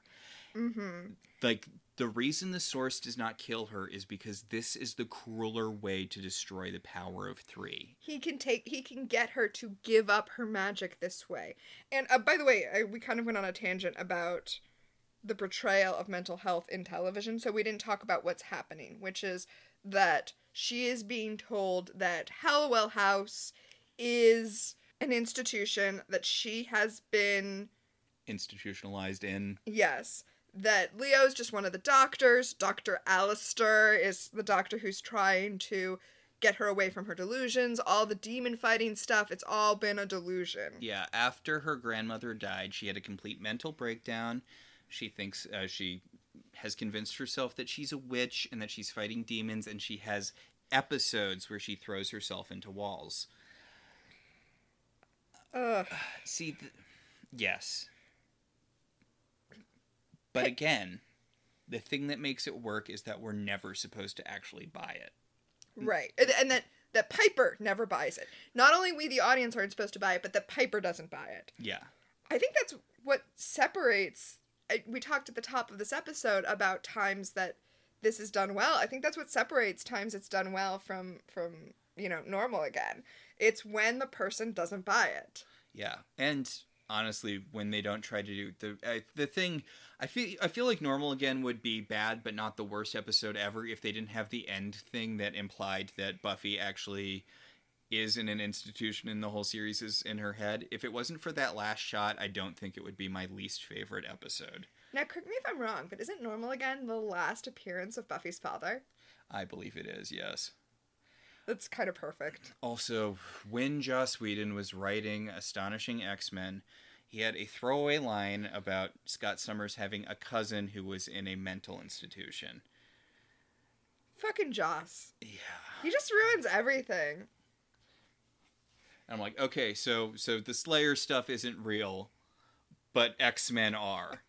mm-hmm. Like, the reason the source does not kill her is because this is the crueler way to destroy the power of three. He can take. He can get her to give up her magic this way. And uh, by the way, I, we kind of went on a tangent about the portrayal of mental health in television, so we didn't talk about what's happening, which is that she is being told that Halliwell House is an institution that she has been Institutionalized in. Yes. That Leo's just one of the doctors. Dr. Alistair is the doctor who's trying to get her away from her delusions. All the demon fighting stuff, it's all been a delusion. Yeah, after her grandmother died, she had a complete mental breakdown. She thinks uh, she has convinced herself that she's a witch and that she's fighting demons, and she has episodes where she throws herself into walls. Ugh. See, th- yes. But again, the thing that makes it work is that we're never supposed to actually buy it. Right. And, and that, that Piper never buys it. Not only we, the audience, aren't supposed to buy it, but that Piper doesn't buy it. Yeah. I think that's what separates. I- We talked at the top of this episode about times that this is done well. I think that's what separates times it's done well from from you know normal again. It's when the person doesn't buy it. Yeah, and honestly, when they don't try to do the uh, the thing, I feel I feel like normal again would be bad, but not the worst episode ever if they didn't have the end thing that implied that Buffy actually is in an institution and the whole series is in her head. If it wasn't for that last shot, I don't think it would be my least favorite episode. Now, correct me if I'm wrong, but isn't normal again the last appearance of Buffy's father? I believe it is, yes. That's kind of perfect. Also, when Joss Whedon was writing Astonishing X Men, he had a throwaway line about Scott Summers having a cousin who was in a mental institution. Fucking Joss. Yeah. He just ruins everything. And I'm like, okay, so so the Slayer stuff isn't real, but X Men are.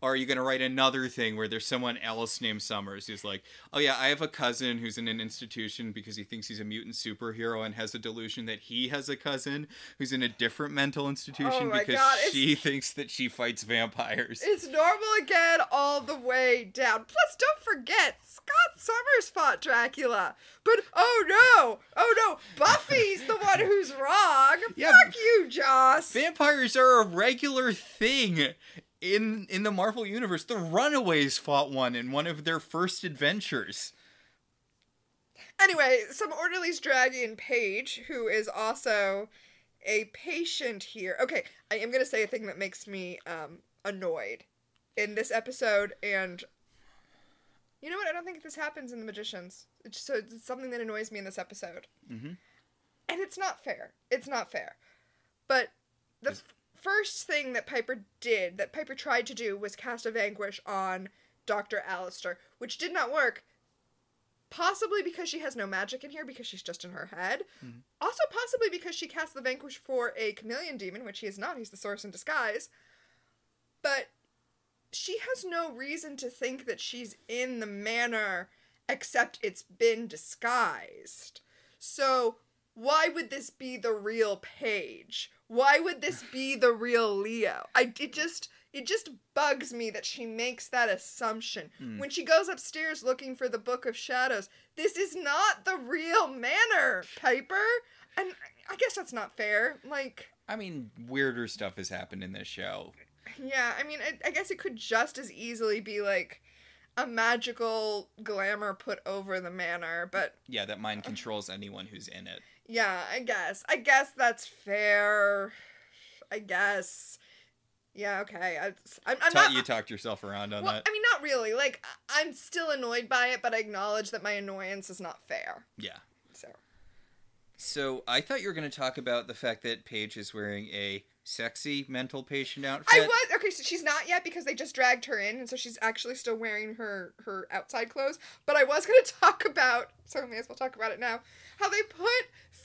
Or are you going to write another thing where there's someone else named Summers who's like, oh yeah, I have a cousin who's in an institution because he thinks he's a mutant superhero and has a delusion that he has a cousin who's in a different mental institution Oh because God, she thinks that she fights vampires. It's normal again all the way down. Plus, don't forget, Scott Summers fought Dracula. But oh no, oh no, Buffy's the one who's wrong. Yeah, Fuck you, Joss. Vampires are a regular thing in in the Marvel universe. The Runaways fought one in one of their first adventures. Anyway, some orderlies drag in Paige, who is also a patient here. Okay, I am gonna say a thing that makes me um, annoyed in this episode, and you know what? I don't think this happens in the Magicians. It's so it's something that annoys me in this episode, Mhm. and it's not fair. It's not fair. But the Is- first thing that Piper did, that Piper tried to do, was cast a Vanquish on Doctor Alistair, which did not work possibly because she has no magic in here because she's just in her head. Mhm. Also, possibly because she cast the Vanquish for a chameleon demon, which he is not. He's the source in disguise. But she has no reason to think that she's in the manor except it's been disguised. So, why would this be the real Paige? Why would this be the real Leo? I it just it just bugs me that she makes that assumption. Hmm. When she goes upstairs looking for the Book of Shadows, this is not the real manor, Piper. And I guess that's not fair. Like, I mean, weirder stuff has happened in this show. yeah, I mean, I, I guess it could just as easily be like a magical glamour put over the manor, but Yeah, that mind controls anyone who's in it. Yeah, I guess. I guess that's fair. I guess. Yeah, okay. I, I'm, I'm Ta- not. you talked yourself around on well, that. I mean, not really. Like, I- I'm still annoyed by it, but I acknowledge that my annoyance is not fair. Yeah. So. So I thought you were going to talk about the fact that Paige is wearing a sexy mental patient outfit. I was okay. So she's not yet because they just dragged her in, and so she's actually still wearing her her outside clothes. But I was going to talk about, so we may as well talk about it now. How they put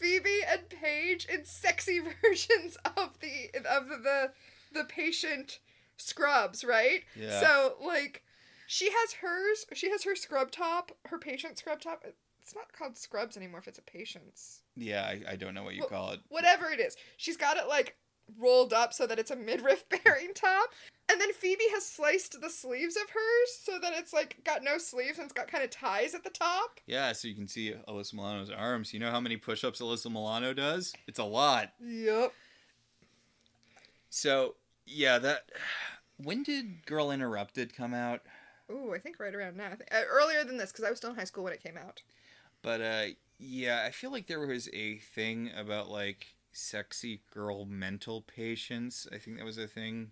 Phoebe and Paige in sexy versions of the of the the, patient scrubs, right? Yeah. So like, she has hers. She has her scrub top, her patient scrub top. It's not called scrubs anymore if it's a patient's Yeah, I, I don't know what you Well- call it. whatever it is. She's got it like rolled up so that it's a midriff bearing top. And then Phoebe has sliced the sleeves of hers so that it's like got no sleeves and it's got kind of ties at the top. Yeah, so you can see Alyssa Milano's arms. You know how many push-ups Alyssa Milano does? It's a lot. Yep. So yeah, that. When did Girl Interrupted come out? Ooh, I think right around now. I think, uh, earlier than this because I was still in high school when it came out. But uh, yeah, I feel like there was a thing about like sexy girl mental patients. I think that was a thing.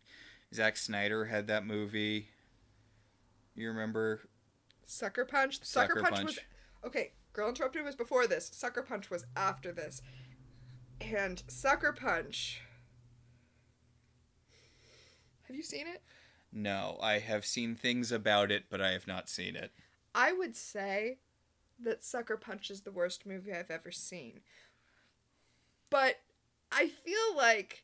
Zack Snyder had that movie. You remember? Sucker Punch. Sucker, Sucker Punch, Punch. was okay. Girl Interrupted was before this. Sucker Punch was after this. And Sucker Punch. Have you seen it? No, I have seen things about it, but I have not seen it. I would say that Sucker Punch is the worst movie I've ever seen. But I feel like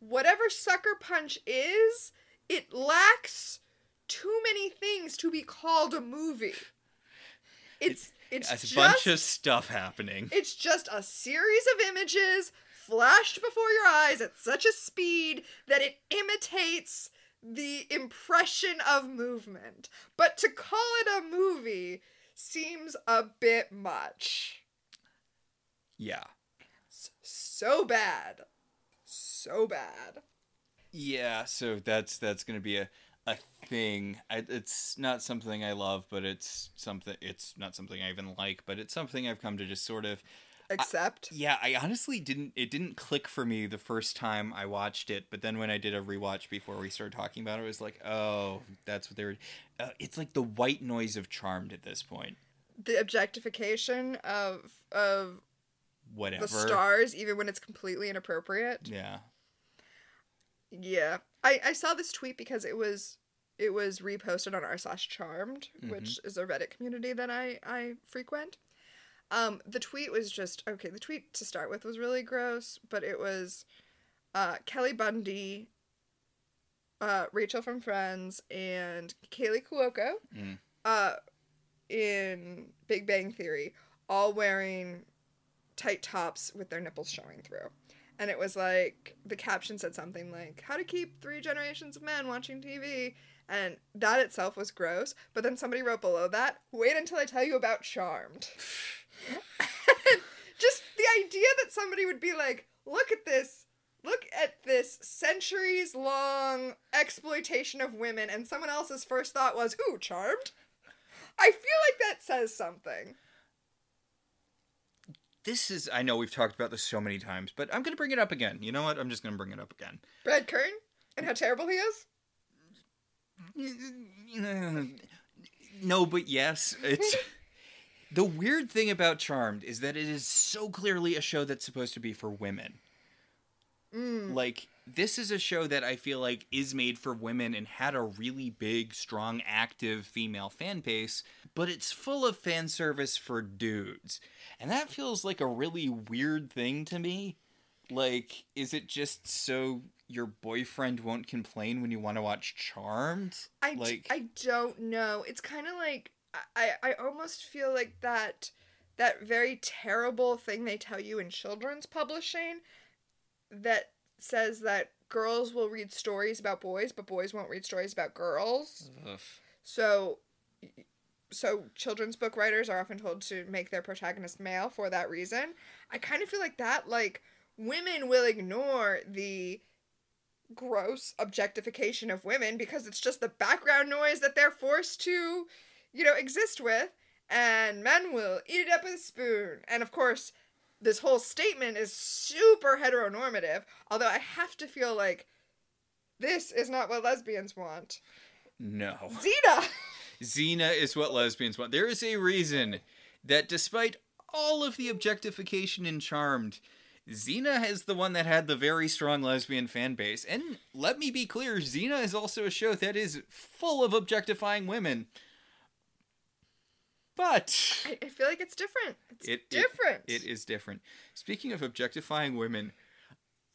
whatever Sucker Punch is, it lacks too many things to be called a movie. It's it's, It's a just bunch of stuff happening. it's just a series of images flashed before your eyes at such a speed that it imitates the impression of movement. But to call it a movie seems a bit much. Yeah. So bad. So bad. Yeah, so that's that's going to be a a thing. I, it's not something I love, but it's something it's not something I even like, but it's something I've come to just sort of Except Yeah, I honestly didn't. It didn't click for me the first time I watched it, but then when I did a rewatch before we started talking about it, it was like, oh, that's what they were. Uh, it's like the white noise of Charmed at this point. the objectification of of Whatever. the stars, even when it's completely inappropriate. Yeah. Yeah, I I saw this tweet because it was it was reposted on r slash charmed, which is a Reddit community that I I frequent. Um, the tweet was just okay. The tweet to start with was really gross, but it was uh, Kelly Bundy, uh, Rachel from Friends, and Kaley Cuoco Mm. uh, in Big Bang Theory, all wearing tight tops with their nipples showing through. And it was like the caption said something like "How to keep three generations of men watching TV," and that itself was gross. But then somebody wrote below that, "Wait until I tell you about Charmed." Just the idea that somebody would be like, "Look at this." Look at this centuries long exploitation of women, and someone else's first thought was, Ooh, charmed? I feel like that says something. This is I know we've talked about this so many times, but I'm gonna bring it up again. You know what? I'm just gonna bring it up again. Brad Kern? And how terrible he is? No, but yes. It's the weird thing about Charmed is that it is so clearly a show that's supposed to be for women. Mm. Like this is a show that I feel like is made for women and had a really big, strong, active female fan base, but it's full of fan service for dudes. And that feels like a really weird thing to me. Like, is it just so your boyfriend won't complain when you want to watch Charmed? I, like I don't know. It's kind of like I, I almost feel like that that very terrible thing they tell you in children's publishing that says that girls will read stories about boys but boys won't read stories about girls. Ugh. So so children's book writers are often told to make their protagonist male for that reason. I kind of feel like that like women will ignore the gross objectification of women because it's just the background noise that they're forced to, you know, exist with and men will eat it up with a spoon. And of course, this whole statement is super heteronormative, although I have to feel like this is not what lesbians want. no. Zeta! Xena is what lesbians want. There is a reason that despite all of the objectification in Charmed, Xena is the one that had the very strong lesbian fan base. And let me be clear, Xena is also a show that is full of objectifying women. But I, I feel like it's different. It's It- it- different. it is different. Speaking of objectifying women,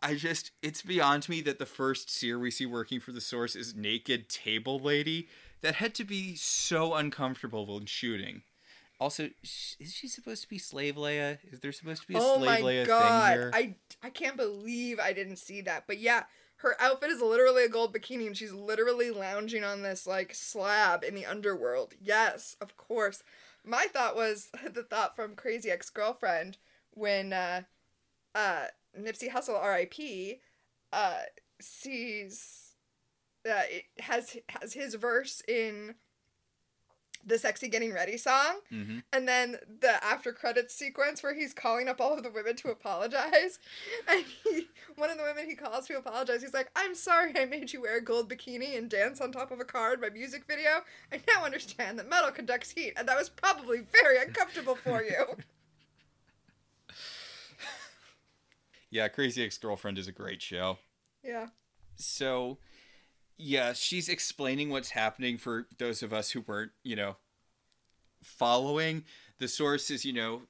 I just it's beyond me that the first seer we see working for the source is naked table lady. That had to be so uncomfortable when shooting. Also, is she supposed to be slave Leia? Is there supposed to be a oh slave Leia god! thing here? I I can't believe I didn't see that. But yeah, her outfit is literally a gold bikini, and she's literally lounging on this like slab in the underworld. Yes, of course. My thought was the thought from Crazy Ex Girlfriend when uh, uh, Nipsey Hussle, R.I.P. Uh, sees uh, has has his verse in the sexy getting ready song. Hmm and then the after credits sequence where he's calling up all of the women to apologize. And he, one of the women he calls to apologize he's like i'm sorry i made you wear a gold bikini and dance on top of a car in my music video. I now understand that metal conducts heat and that was probably very uncomfortable for you. Yeah, Crazy Ex Girlfriend is a great show. yeah. So, yeah, she's explaining what's happening for those of us who weren't, you know, following. The source is, you know,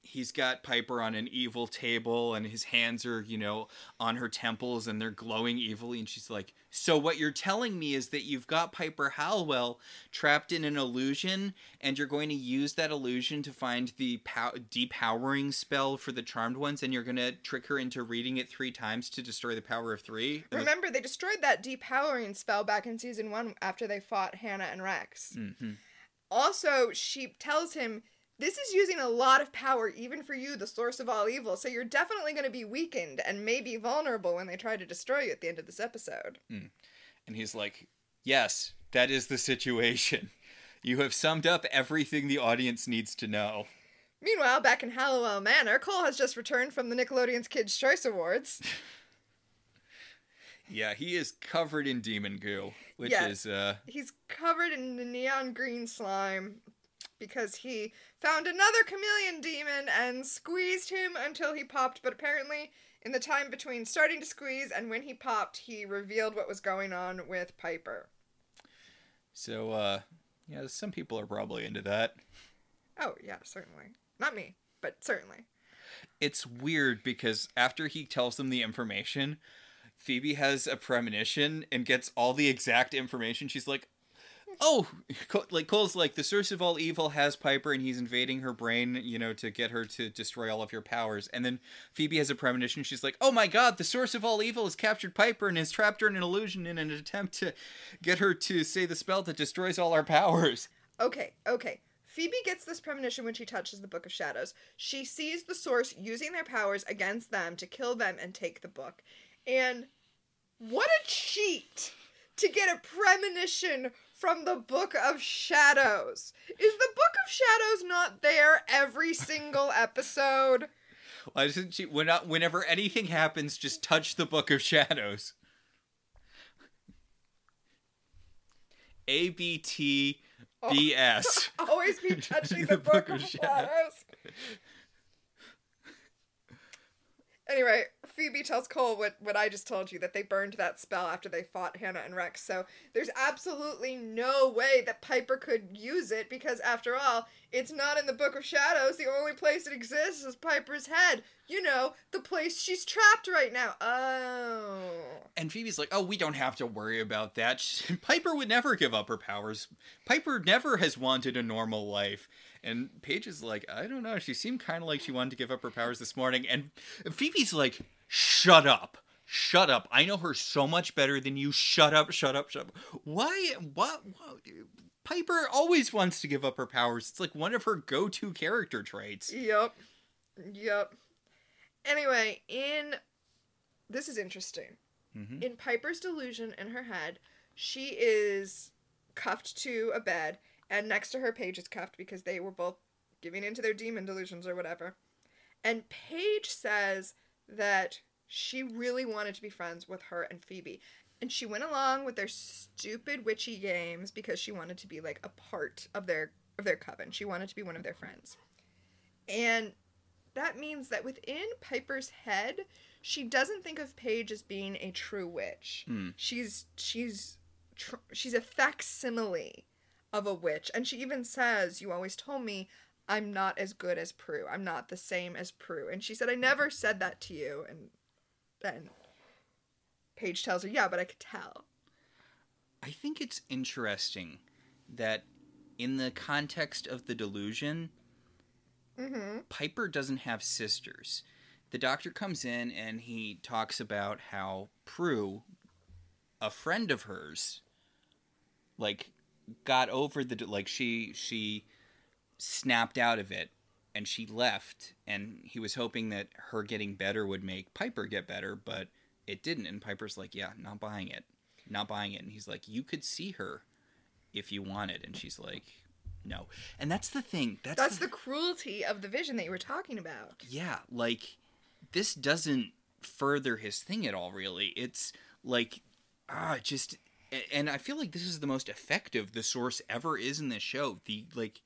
he's got Piper on an evil table and his hands are, you know, on her temples and they're glowing evilly. And she's like, So, what you're telling me is that you've got Piper Halliwell trapped in an illusion and you're going to use that illusion to find the pow- depowering spell for the Charmed Ones and you're going to trick her into reading it three times to destroy the power of three? Remember they destroyed that depowering spell back in season one after they fought hannah and rex Mhm. Also, she tells him, This is using a lot of power, even for you, the source of all evil, so you're definitely going to be weakened and maybe vulnerable when they try to destroy you at the end of this episode. And he's like, Yes, that is the situation. You have summed up everything the audience needs to know. Meanwhile, back in Halliwell Manor, Cole has just returned from the Nickelodeon's Kids' Choice Awards. Yeah, he is covered in demon goo, which Yeah. is uh He's covered in the neon green slime. Because he found another chameleon demon and squeezed him until he popped. But apparently, in the time between starting to squeeze and when he popped, he revealed what was going on with Piper. So, uh, yeah, some people are probably into that. Oh, yeah, certainly. Not me, but certainly. It's weird because after he tells them the information, Phoebe has a premonition and gets all the exact information. She's like, "Oh, like Cole's like the source of all evil has Piper, and he's invading her brain, you know, to get her to destroy all of your powers." And then Phoebe has a premonition. She's like, "Oh my God, the source of all evil has captured Piper and has trapped her in an illusion in an attempt to get her to say the spell that destroys all our powers." Okay, okay. Phoebe gets this premonition when she touches the Book of Shadows. She sees the source using their powers against them to kill them and take the book. And what a cheat to get a premonition from the Book of Shadows. Is the Book of Shadows not there every single episode? Why doesn't she? When, whenever anything happens, just touch the Book of Shadows. A B T B S. Oh, always be touching the, Book, of, Shadows. Anyway, Phoebe tells Cole what, what I just told you that they burned that spell after they fought Hannah and Rex. So there's absolutely no way that Piper could use it because, after all, it's not in the Book of Shadows. The only place it exists is Piper's head. You know, the place she's trapped right now. Oh. And Phoebe's like, "Oh, we don't have to worry about that. Piper would never give up her powers. Piper never has wanted a normal life." And Paige is like, "I don't know. She seemed kind of like she wanted to give up her powers this morning." And Phoebe's like, "Shut up." Shut up. I know her so much better than you. Shut up, shut up, shut up. Why what, what Piper always wants to give up her powers. It's like one of her go-to character traits. Yep. Yep. Anyway, in this is interesting. Mhm. In Piper's delusion in her head, she is cuffed to a bed, and next to her, Paige is cuffed because they were both giving into their demon delusions or whatever. And Paige says that she really wanted to be friends with her and Phoebe. And she went along with their stupid witchy games because she wanted to be like a part of their of their coven. She wanted to be one of their friends. And that means that within Piper's head, she doesn't think of Paige as being a true witch. Hmm. She's she's tr- she's a facsimile of a witch, and she even says, "You always told me I'm not as good as Prue. I'm not the same as Prue." And she said, "I never said that to you." And then Paige tells her, "Yeah, but I could tell." I think it's interesting that in the context of the delusion, Mm-hmm. Piper doesn't have sisters. The doctor comes in and he talks about how Prue, a friend of hers, like got over the like she she snapped out of it and she left and he was hoping that her getting better would make Piper get better, but it didn't and Piper's like, "Yeah, not buying it. Not buying it." And he's like, "You could see her if you wanted." And she's like, "No." And that's the thing. That's, That's the cruelty of the vision that you were talking about. yeah, like this doesn't further his thing at all really. It's like ah just and I feel like this is the most effective the source ever is in this show. The like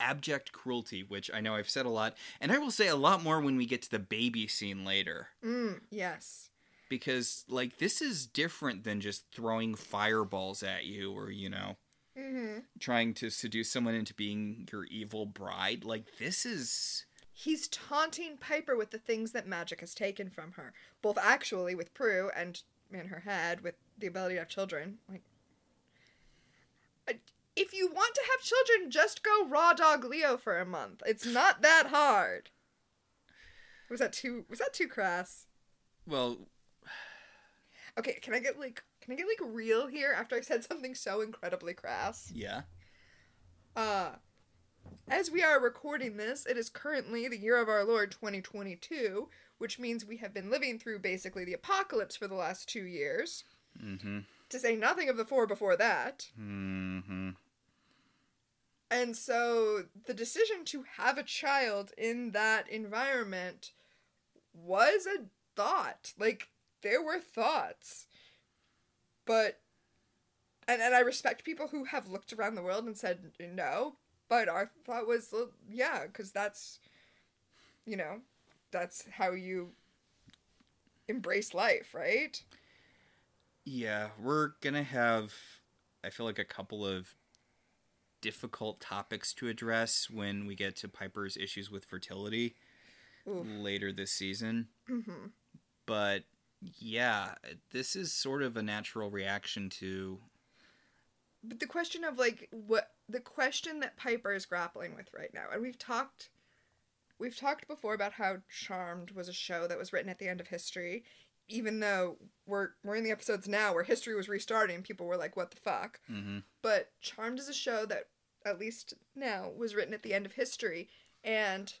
abject cruelty, which I know I've said a lot, and I will say a lot more when we get to the baby scene later. Mm, yes. Because like this is different than just throwing fireballs at you or, you know, Mm-hmm. trying to seduce someone into being your evil bride. Like this is He's taunting Piper with the things that magic has taken from her, both actually with Prue and in her head with the ability to have children. Like, if you want to have children, just go raw dog Leo for a month. It's not that hard. Was that too? Was that too crass? well, Okay, can I get like can I get like real here after I said something so incredibly crass? yeah. Uh, as we are recording this, it is currently the year of our Lord 2022, which means we have been living through basically the apocalypse for the last two years, Mhm. to say nothing of the four before that. Mhm. And so the decision to have a child in that environment was a thought. Like, there were thoughts. But, and, and I respect people who have looked around the world and said no, But our thought was, well, yeah, because that's, you know, that's how you embrace life, right? Yeah, we're gonna have, I feel like, a couple of difficult topics to address when we get to Piper's issues with fertility Oof. later this season. hmm But yeah, this is sort of a natural reaction to. But the question of like what the question that Piper is grappling with right now, and we've talked, we've talked before about how Charmed was a show that was written at the end of history, even though we're we're in the episodes now where history was restarting, people were like, "What the fuck." hmm but Charmed is a show that, at least now, was written at the end of history, and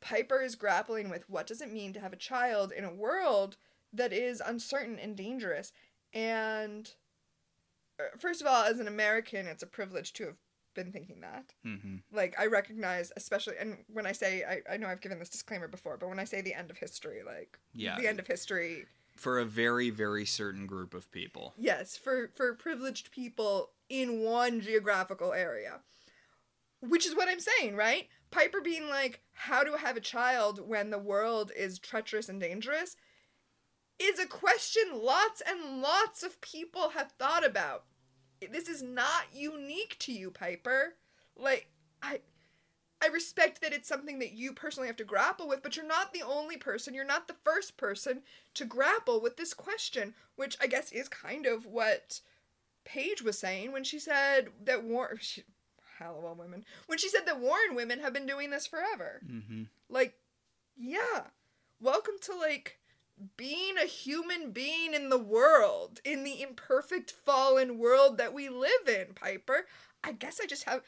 Piper is grappling with what does it mean to have a child in a world that is uncertain and dangerous. And uh, first of all, as an American, it's a privilege to have been thinking that. hmm Like, I recognize, especially, and when I say, I, I know I've given this disclaimer before, but when I say the end of history, like, Yeah. the end of history For a very, very certain group of people. Yes, for for privileged people in one geographical area. Which is what I'm saying, right? Piper being like, "How do I have a child when the world is treacherous and dangerous?" is a question lots and lots of people have thought about. This is not unique to you, Piper. Like, I I respect that it's something that you personally have to grapple with, but you're not the only person. You're not the first person to grapple with this question, which I guess is kind of what Paige was saying when she said that Warren. Halliwell women. When she said that Warren women have been doing this forever. hmm Like, yeah. Welcome to, like, being a human being in the world, in the imperfect, fallen world that we live in, Piper. I guess I just have.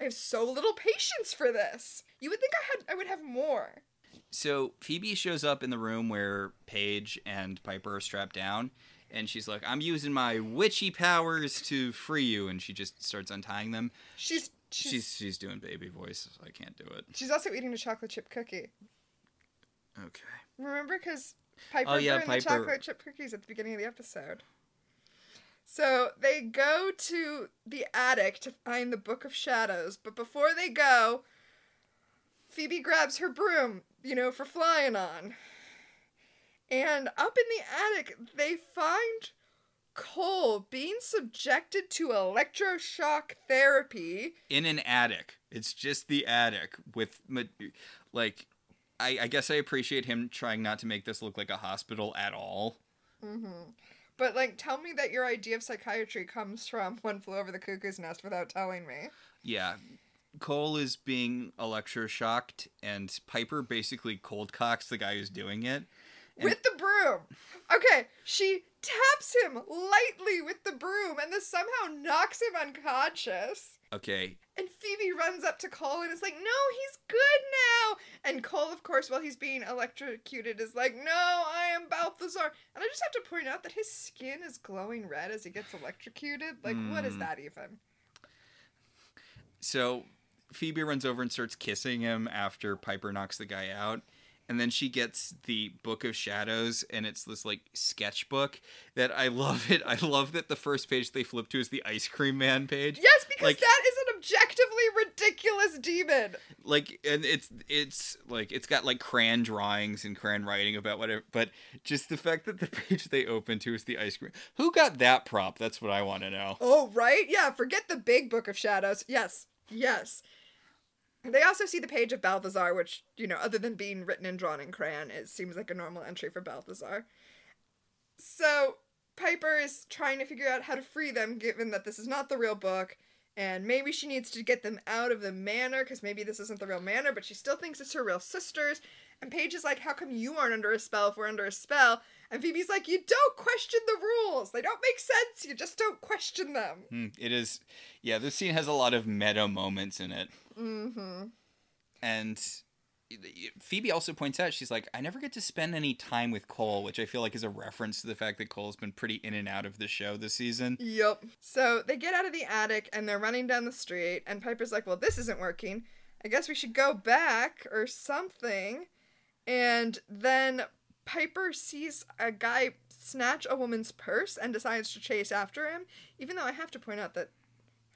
I, have so little patience for this. You would think I had I would have more. So Phoebe shows up in the room where Paige and Piper are strapped down, and she's like, "I'm using my witchy powers to free you," and she just starts untying them. She's she's She's she's doing baby voice. I can't do it. she's also eating a chocolate chip cookie. Okay. Remember, because Piper Oh, yeah, burned the Piper- chocolate chip cookies at the beginning of the episode. So they go to the attic to find the Book of Shadows, but before they go, Phoebe grabs her broom, you know, for flying on. And up in the attic, they find Cole being subjected to electroshock therapy. In an attic. It's just the attic with like. I, I guess I appreciate him trying not to make this look like a hospital at all. Mm-hmm. But like, tell me that your idea of psychiatry comes from One Flew Over the Cuckoo's Nest without telling me. Yeah. Cole is being electroshocked, and Piper basically cold cocks the guy who's doing it. And- with the broom. Okay, she taps him lightly with the broom, and this somehow knocks him unconscious. Okay, And Phoebe runs up to Cole and is like, "No, he's good now." And Cole, of course, while he's being electrocuted, is like, "No, I am Balthazar." And I just have to point out that his skin is glowing red as he gets electrocuted. Like, what is Hmm. that even? so Phoebe runs over and starts kissing him after Piper knocks the guy out. And then she gets the Book of Shadows, and it's this like sketchbook that I love it. I love that the first page they flip to is the ice cream man page. Yes, because Like- that is objectively ridiculous demon. like and it's it's like it's got like crayon drawings and crayon writing about whatever but just the fact that the page they open to is the ice cream who got that prop that's what i want to know Oh, right? Yeah, forget the big book of shadows. Yes, yes. They also see the page of Balthazar, which, you know, other than being written and drawn in crayon, it seems like a normal entry for Balthazar. So, Piper is trying to figure out how to free them, given that this is not the real book, and maybe she needs to get them out of the manor, because maybe this isn't the real manor, but she still thinks it's her real sisters. And Paige is like, How come you aren't under a spell if we're under a spell? And Phoebe's like, You don't question the rules. They don't make sense. You just don't question them. Hmm, it is yeah this scene has a lot of meta moments in it Mm-hmm. and phoebe also points out she's like i never get to spend any time with cole which i feel like is a reference to the fact that cole's been pretty in and out of the show this season Yep. So they get out of the attic and they're running down the street, and Piper's like, Well, this isn't working. I guess we should go back or something. And then Piper sees a guy snatch a woman's purse and decides to chase after him, even though I have to point out that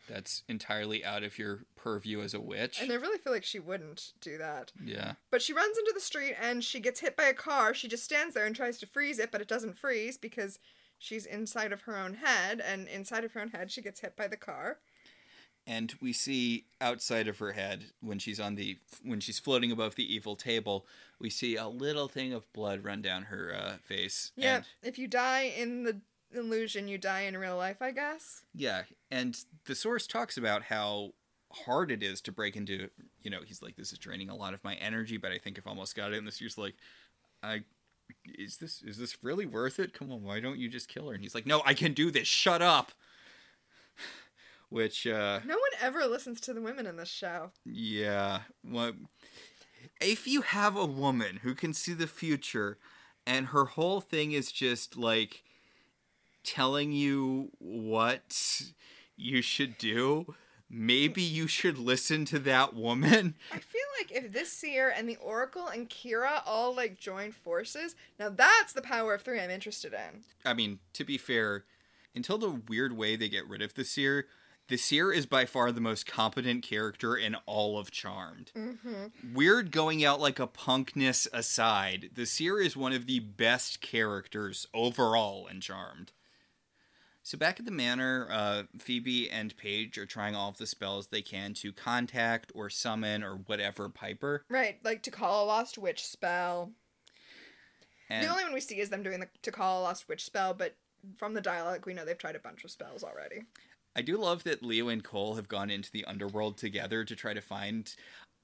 That's entirely out of your purview as a witch. And I really feel like she wouldn't do that. yeah. But she runs into the street and she gets hit by a car. She just stands there and tries to freeze it, but it doesn't freeze because she's inside of her own head. And inside of her own head, she gets hit by the car. and we see outside of her head when she's on the when she's floating above the evil table we see a little thing of blood run down her uh, face Yeah, and, if you die in the illusion, you die in real life, I guess. yeah and the source talks about how hard it is to break into you know he's like this is draining a lot of my energy but i think i've almost got it and this seer's like i is this is this really worth it come on why don't you just kill her and he's like no i can do this shut up which uh No one ever listens to the women in this show. Yeah. What if you have a woman who can see the future and her whole thing is just like telling you what you should do, maybe you should listen to that woman. I feel like if this seer and the Oracle and Kyra all like join forces, now that's the power of three I'm interested in. I mean, to be fair, until the weird way they get rid of the seer, the seer is by far the most competent character in all of Charmed. Mm-hmm. Weird going out like a punkness aside, the seer is one of the best characters overall in Charmed. So back at the manor, uh, Phoebe and Paige are trying all of the spells they can to contact or summon or whatever Piper. Right, like to call a lost witch spell. And the only one we see is them doing the to call a lost witch spell, but from the dialogue we know they've tried a bunch of spells already. I do love that Leo and Cole have gone into the underworld together to try to find.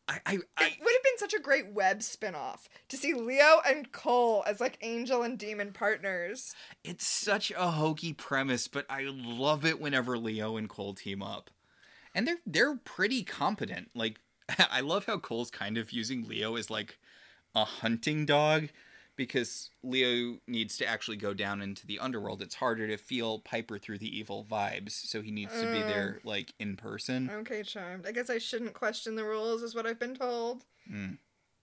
I, I, I It would have been such a great web spin-off to see Leo and Cole as like angel and demon partners. it's such a hokey premise, but I love it whenever Leo and Cole team up, and they're they're pretty competent. Like I love how Cole's kind of using Leo as like a hunting dog because Leo needs to actually go down into the underworld. It's harder to feel Piper through the evil vibes, so he needs to be there like in person. Okay, charmed. I guess I shouldn't question the rules, is what I've been told. Mm.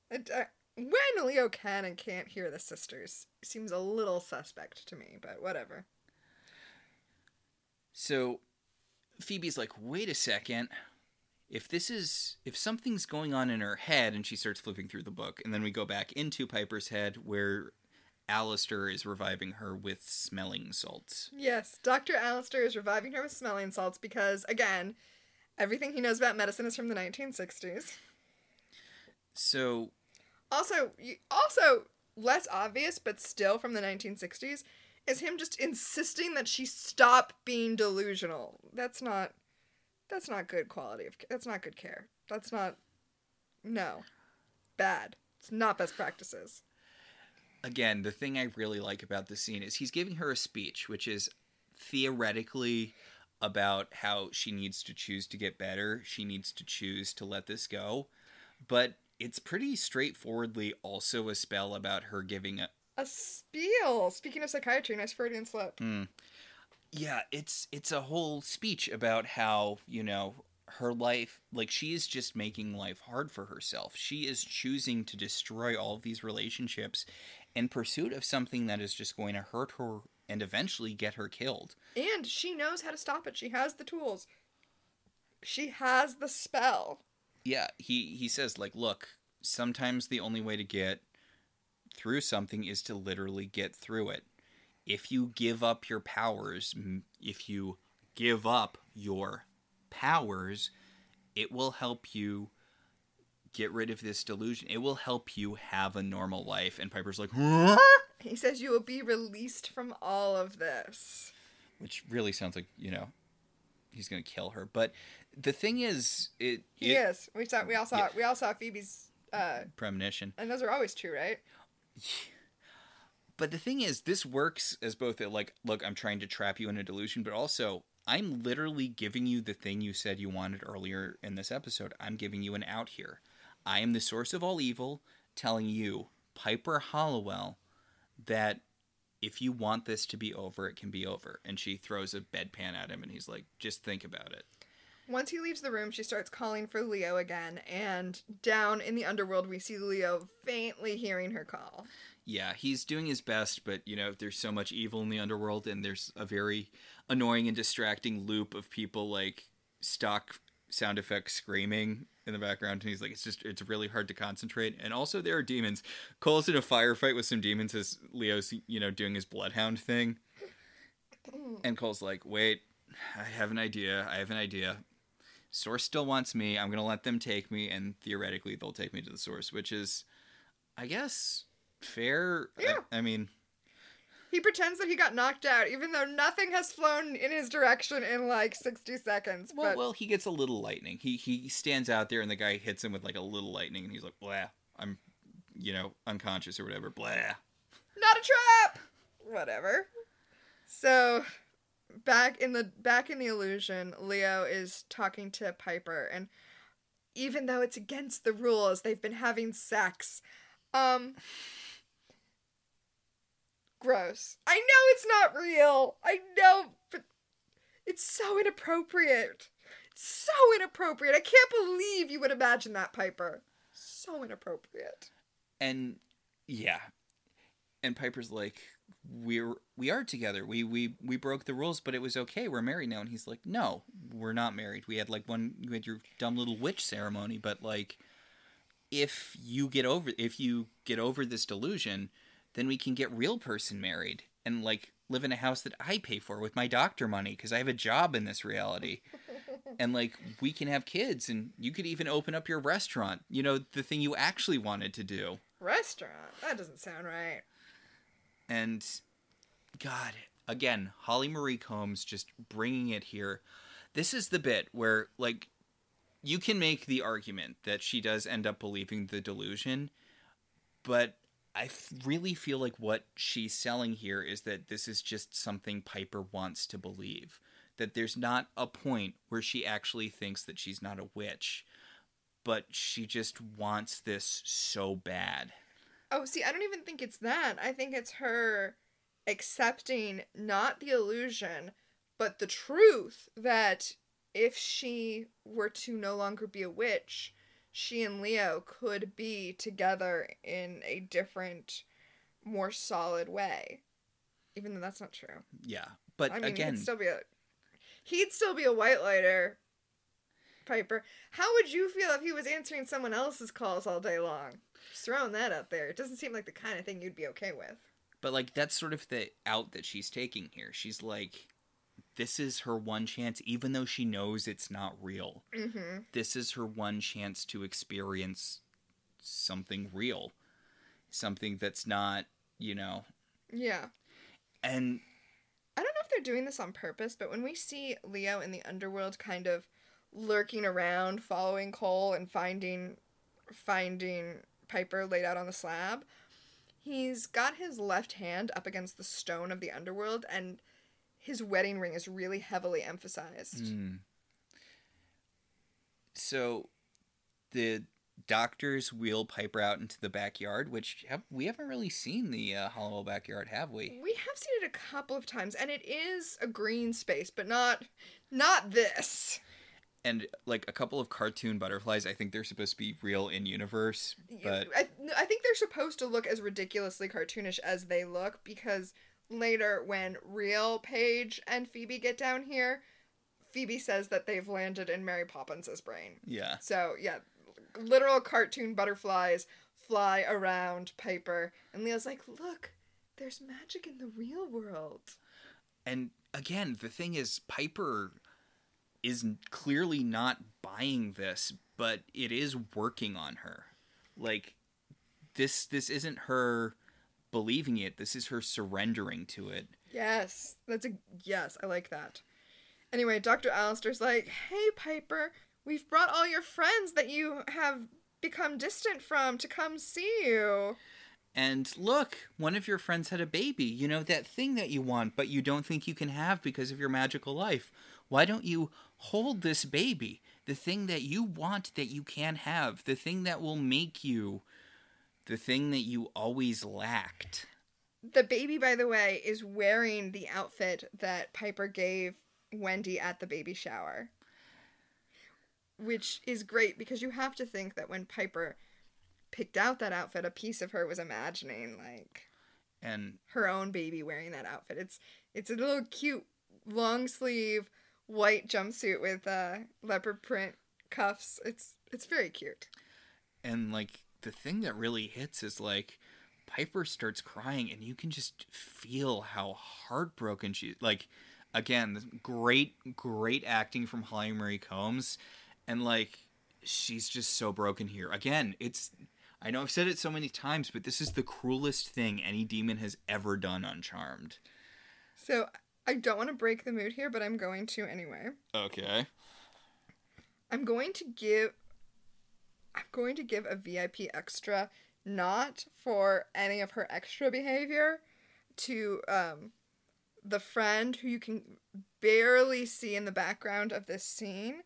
It, uh, when Leo can and can't hear the sisters seems a little suspect to me, but whatever. So Phoebe's like, wait a second. If this is if something's going on in her head and she starts flipping through the book, and then we go back into Piper's head where Alistair is reviving her with smelling salts. Yes, Dr. Alistair is reviving her with smelling salts because, again, everything he knows about medicine is from the 1960s. So Also, also less obvious, but still from the 1960s, is him just insisting that she stop being delusional. That's not. That's not good quality of. That's not good care. That's not. No, bad. It's not best practices. again, the thing I really like about this scene is he's giving her a speech, which is theoretically about how she needs to choose to get better. She needs to choose to let this go. But it's pretty straightforwardly also a spell about her giving a. A spiel. Speaking of psychiatry, nice Freudian slip. Hmm. Yeah, it's it's a whole speech about how, you know, her life like she is just making life hard for herself. She is choosing to destroy all of these relationships in pursuit of something that is just going to hurt her and eventually get her killed. And she knows how to stop it. She has the tools. She has the spell. Yeah, he he says like, look, sometimes the only way to get through something is to literally get through it. If you give up your powers, if you give up your powers, it will help you get rid of this delusion. It will help you have a normal life. And Piper's like, huh? He says you will be released from all of this. which really sounds like you know he's gonna kill her. But the thing is, it, He it is. We saw. We all saw. Yeah. We all saw Phoebe's. Uh, premonition. and those are always true, right? But the thing is, this works as both a like, look, I'm trying to trap you in a delusion, but also I'm literally giving you the thing you said you wanted earlier in this episode. I'm giving you an out here. I am the source of all evil, telling you, Piper Halliwell, that if you want this to be over, it can be over. And she throws a bedpan at him, and he's like, just think about it. Once he leaves the room, she starts calling for Leo again, and down in the underworld, we see Leo faintly hearing her call. yeah, he's doing his best, but you know, there's so much evil in the underworld, and there's a very annoying and distracting loop of people like stock sound effects screaming in the background and he's like it's just it's really hard to concentrate. And also there are demons. Cole's in a firefight with some demons as leo's you know doing his bloodhound thing. And cole's like wait i have an idea i have an idea source still wants me i'm gonna let them take me and theoretically they'll take me to the source which is i guess fair I- Yeah. I mean He pretends that he got knocked out, even though nothing has flown in his direction in like 60 seconds. Well, but well, he gets a little lightning. He he stands out there, and the guy hits him with like a little lightning, and he's like, "Blah, I'm, you know, unconscious or whatever." Blah. not a trap! Whatever. So, back in the back in the illusion, Leo is talking to Piper, and even though it's against the rules, they've been having sex. Um. Gross. I know it's not real. I know, but it's so inappropriate. It's So inappropriate. I can't believe you would imagine that, Piper. So inappropriate. And yeah, and Piper's like, "We're we are together. We we we broke the rules, but it was okay. We're married now." And he's like, "No, we're not married. We had like one. You had your dumb little witch ceremony, but like." If you get over if you get over this delusion, then we can get real person married and like live in a house that I pay for with my doctor money because I have a job in this reality. and like we can have kids and you could even open up your restaurant. You know, the thing you actually wanted to do. Restaurant? That doesn't sound right. And God, again, Holly Marie Combs just bringing it here. This is the bit where, like, you can make the argument that she does end up believing the delusion, but I really feel like what she's selling here is that this is just something Piper wants to believe. That there's not a point where she actually thinks that she's not a witch, but she just wants this so bad. Oh, see, I don't even think it's that. I think it's her accepting not the illusion, but the truth that if she were to no longer be a witch, she and Leo could be together in a different, more solid way. Even though that's not true. Yeah, but I mean, again, he'd still be a he'd still be a white lighter. Piper, how would you feel if he was answering someone else's calls all day long? Just throwing that out there. It doesn't seem like the kind of thing you'd be okay with. But like that's sort of the out that she's taking here. She's like this is her one chance even though she knows it's not real. Mm-hmm. This is her one chance to experience something real. Something that's not, you know. Yeah. And I don't know if they're doing this on purpose, but when we see Leo in the underworld kind of lurking around, following Cole and finding finding Piper laid out on the slab, he's got his left hand up against the stone of the underworld and his wedding ring is really heavily emphasized. mm. so the doctors wheel Piper out into the backyard, which have, we haven't really seen the uh, Halliwell backyard, have we? We have seen it a couple of times and it is a green space, but not not this. And like a couple of cartoon butterflies, I think they're supposed to be real in universe, but I, I think they're supposed to look as ridiculously cartoonish as they look because later when real Paige and Phoebe get down here, Phoebe says that they've landed in Mary Poppins's brain. yeah. So yeah, literal cartoon butterflies fly around Piper, and Leo's like, "Look, there's magic in the real world." And again, the thing is, Piper is clearly not buying this, but it is working on her. Like this, this isn't her believing it. This is her surrendering to it. Yes, that's a yes. I like that. Anyway, Dr. Alistair's like, "Hey, Piper, we've brought all your friends that you have become distant from to come see you." And look, one of your friends had a baby. You know that thing that you want, but you don't think you can have because of your magical life. Why don't you hold this baby? The thing that you want that you can't have. The thing that will make you the thing that you always lacked. The baby, by the way, is wearing the outfit that Piper gave Wendy at the baby shower. Which is great because you have to think that when Piper picked out that outfit, a piece of her was imagining like And her own baby wearing that outfit. It's it's a little cute long sleeve white jumpsuit with uh, leopard print cuffs. It's it's very cute. And like the thing that really hits is like Piper starts crying and you can just feel how heartbroken she like again great great acting from Holly Marie Combs and like she's just so broken here. Again, it's I know I've said it so many times, but this is the cruelest thing any demon has ever done on Charmed. So I don't want to break the mood here, but I'm going to anyway. Okay. I'm going to give I'm going to give a VIP extra not for any of her extra behavior to um the friend who you can barely see in the background of this scene.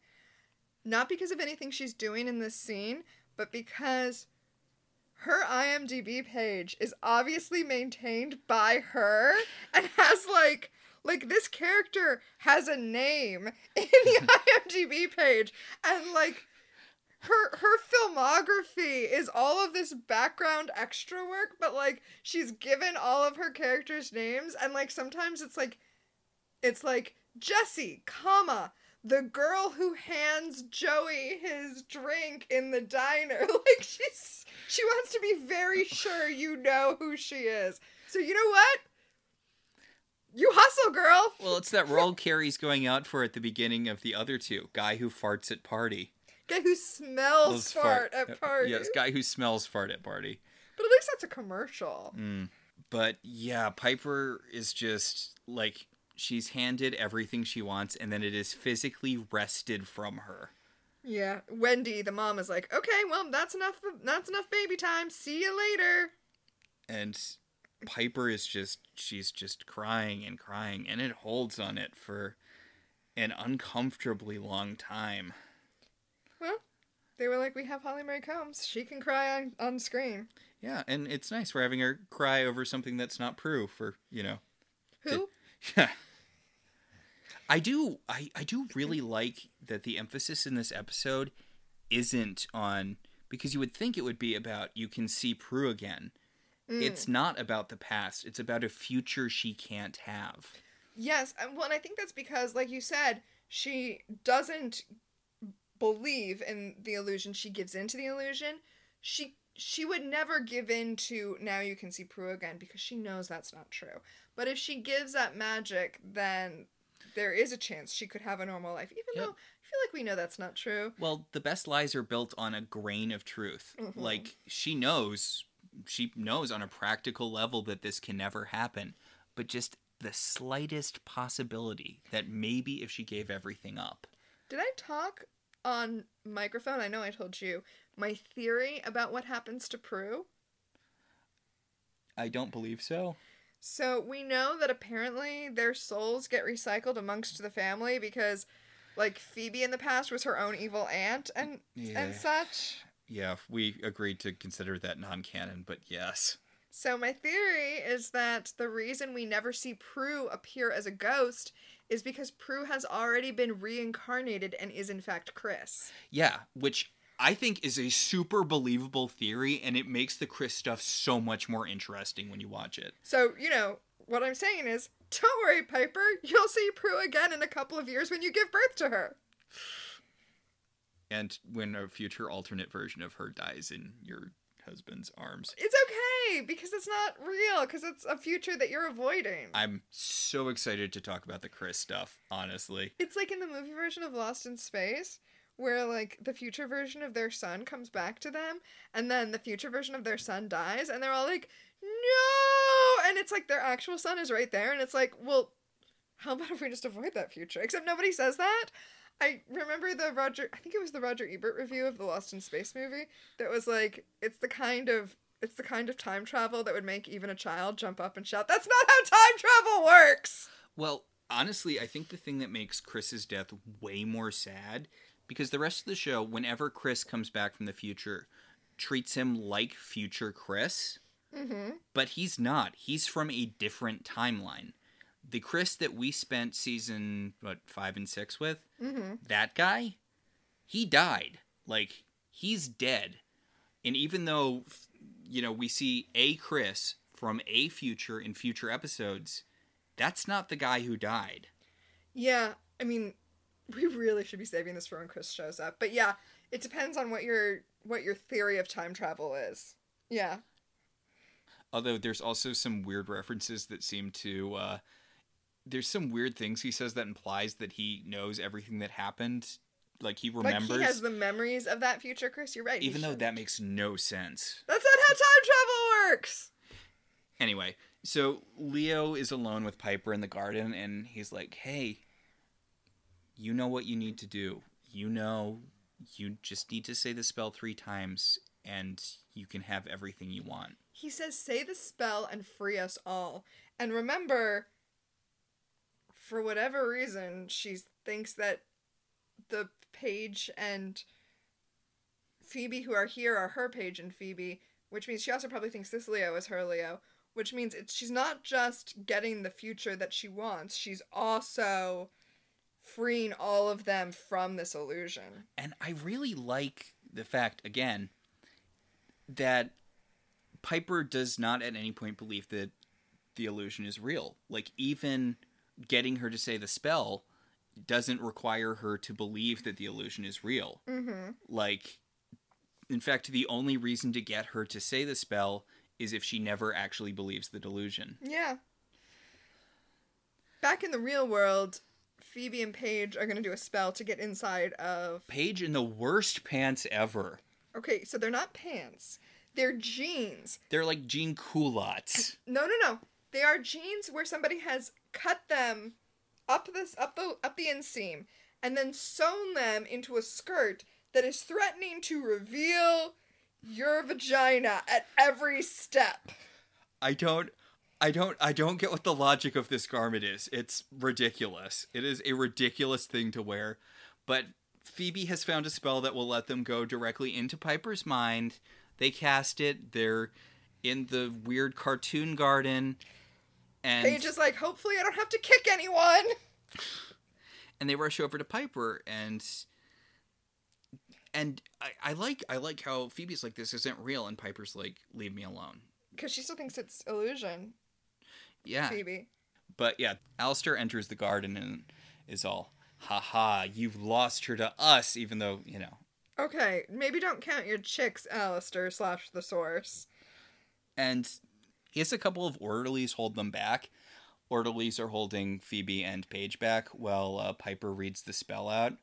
Not because of anything she's doing in this scene, but because her IMDb page is obviously maintained by her and has like like this character has a name in the IMDb page and like her her filmography is all of this background extra work but like she's given all of her characters names and like sometimes it's like it's like Jesse, comma the girl who hands Joey his drink in the diner. Like she's she wants to be very sure you know who she is. So you know what? You hustle, girl. Well, it's that role Carrie's going out for at the beginning of the other two. Guy who farts at party. Guy who smells Those fart, at party. Yes, guy who smells fart at party. But at least that's a commercial. Mm. But yeah, Piper is just like she's handed everything she wants and then it is physically wrested from her. Yeah, Wendy, the mom, is like, "Okay, well, that's enough. That's enough baby time. See you later." And Piper is just she's just crying and crying and it holds on it for an uncomfortably long time. Well, they were like, "We have Holly Marie Combs. She can cry on on screen." Yeah, and it's nice we're having her cry over something that's not Prue for, you know. Who? Yeah. I do I, I do really like that the emphasis in this episode isn't on because you would think it would be about you can see Prue again. Mm. It's not about the past. It's about a future she can't have. Yes, and well, and I think that's because, like you said, she doesn't believe in the illusion. She gives into the illusion. She she would never give in to now you can see Prue again because she knows that's not true. But if she gives that magic, then there is a chance she could have a normal life, even Yep. though I feel like we know that's not true. Well, the best lies are built on a grain of truth. Mhm. Like she knows she knows on a practical level that this can never happen, but just the slightest possibility that maybe if she gave everything up. Did I talk on microphone? I know I told you my theory about what happens to Prue. I don't believe so. So we know that apparently their souls get recycled amongst the family because like Phoebe in the past was her own evil aunt and Yeah. and such. Yeah, we agreed to consider that non-canon, but yes. So my theory is that the reason we never see Prue appear as a ghost is because Prue has already been reincarnated and is in fact Chris. Yeah, which I think is a super believable theory and it makes the Chris stuff so much more interesting when you watch it. So, you know, what I'm saying is, don't worry, Piper, you'll see Prue again in a couple of years when you give birth to her. And when a future alternate version of her dies in your husband's arms. It's okay because it's not real because it's a future that you're avoiding. I'm so excited to talk about the Chris stuff, honestly. It's like in the movie version of Lost in Space, where like the future version of their son comes back to them, and then the future version of their son dies, and they're all like, "No!" And it's like their actual son is right there, and it's like, well, how about if we just avoid that future? Except nobody says that. I remember the Roger, I think it was the Roger Ebert review of the Lost in Space movie that was like, it's the kind of it's the kind of time travel that would make even a child jump up and shout, "That's not how time travel works!" Well, honestly, I think the thing that makes Chris's death way more sad because the rest of the show, whenever Chris comes back from the future, treats him like future Chris, Mm-hmm. but he's not. He's from a different timeline. The Chris that we spent season what five and six with, Mm-hmm. that guy, he died. Like he's dead. And even though you know we see a Chris from a future in future episodes, that's not the guy who died. Yeah, I mean, We really should be saving this for when Chris shows up. But yeah, it depends on what your what your theory of time travel is. Yeah. Although there's also some weird references that seem to uh there's some weird things he says that implies that he knows everything that happened. Like he remembers Like he has the memories of that future, Chris. You're right. even though that makes no sense. That's not how time travel works. Anyway, so Leo is alone with Piper in the garden and he's like, "Hey, you know what you need to do. You know you just need to say the spell 3 times and you can have everything you want." He says, "Say the spell and free us all." And remember, for whatever reason, she thinks that the page and Phoebe who are here are her page and Phoebe, which means she also probably thinks this Leo is her Leo, which means it's, she's not just getting the future that she wants, she's also freeing all of them from this illusion. And I really like the fact, again, that Piper does not at any point believe that the illusion is real. Like, even getting her to say the spell doesn't require her to believe that the illusion is real. Mm-hmm. Like, in fact, the only reason to get her to say the spell is if she never actually believes the delusion. Yeah. Back in the real world, Phoebe and Paige are going to do a spell to get inside of. Paige in the worst pants ever. Okay, so they're not pants. They're jeans. They're like jean culottes. No, no, no. They are jeans where somebody has cut them up this up the up the inseam and then sewn them into a skirt that is threatening to reveal your vagina at every step. I don't I don't I don't get what the logic of this garment is. It's ridiculous. It is a ridiculous thing to wear. But Phoebe has found a spell that will let them go directly into Piper's mind. They cast it. They're in the weird cartoon garden. And Paige is like, hopefully I don't have to kick anyone. and they rush over to Piper and and I, I like I like how Phoebe's like this isn't real and Piper's like leave me alone. Because she still thinks it's illusion, Yeah. Phoebe. But yeah, Alistair enters the garden and is all, haha, you've lost her to us, even though, you know. Okay, maybe don't count your chicks, Alistair slash the source. And he has a couple of orderlies hold them back. Orderlies are holding Phoebe and Paige back while uh, Piper reads the spell out.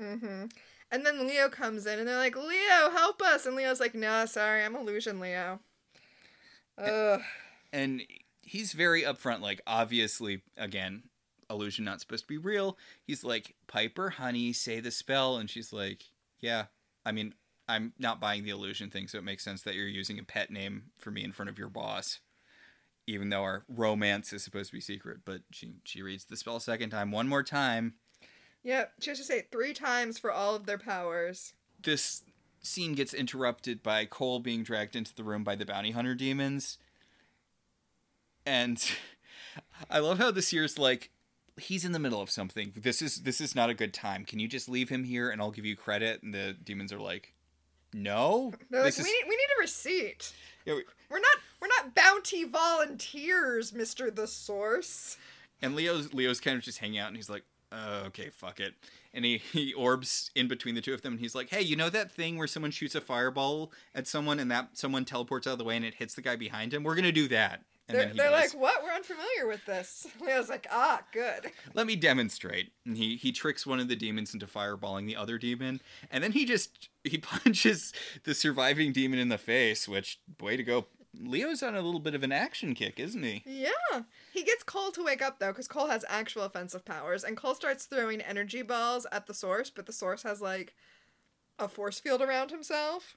Mm-hmm. And then Leo comes in and they're like, Leo, help us. And Leo's like, no, sorry, I'm illusion, Leo. Ugh. And he's very upfront, like, obviously, again, illusion not supposed to be real. He's like, Piper, honey, say the spell. And she's like, yeah, I mean, I'm not buying the illusion thing, so it makes sense that you're using a pet name for me in front of your boss. Even though our romance is supposed to be secret, but she she reads the spell a second time, one more time. Yep, she has to say it three times for all of their powers. This scene gets interrupted by Cole being dragged into the room by the bounty hunter demons. And I love how this seer's like he's in the middle of something. This is this is not a good time. Can you just leave him here and I'll give you credit? And the demons are like, "No." They're like, This we, need, we need a receipt. Yeah, we- We're not we're not bounty volunteers, Mister the Source. And Leo's Leo's kind of just hanging out and he's like, uh, "Okay, fuck it." And he he orbs in between the two of them and he's like, "Hey, you know that thing where someone shoots a fireball at someone and that someone teleports out of the way and it hits the guy behind him? We're going to do that." And they're they're like, what? We're unfamiliar with this. Leo's like, ah, good. let me demonstrate and he he tricks one of the demons into fireballing the other demon and then he just he punches the surviving demon in the face which way to go leo's on a little bit of an action kick isn't he Yeah. He gets Cole to wake up though, because Cole has actual offensive powers, and Cole starts throwing energy balls at the source, but the source has like a force field around himself.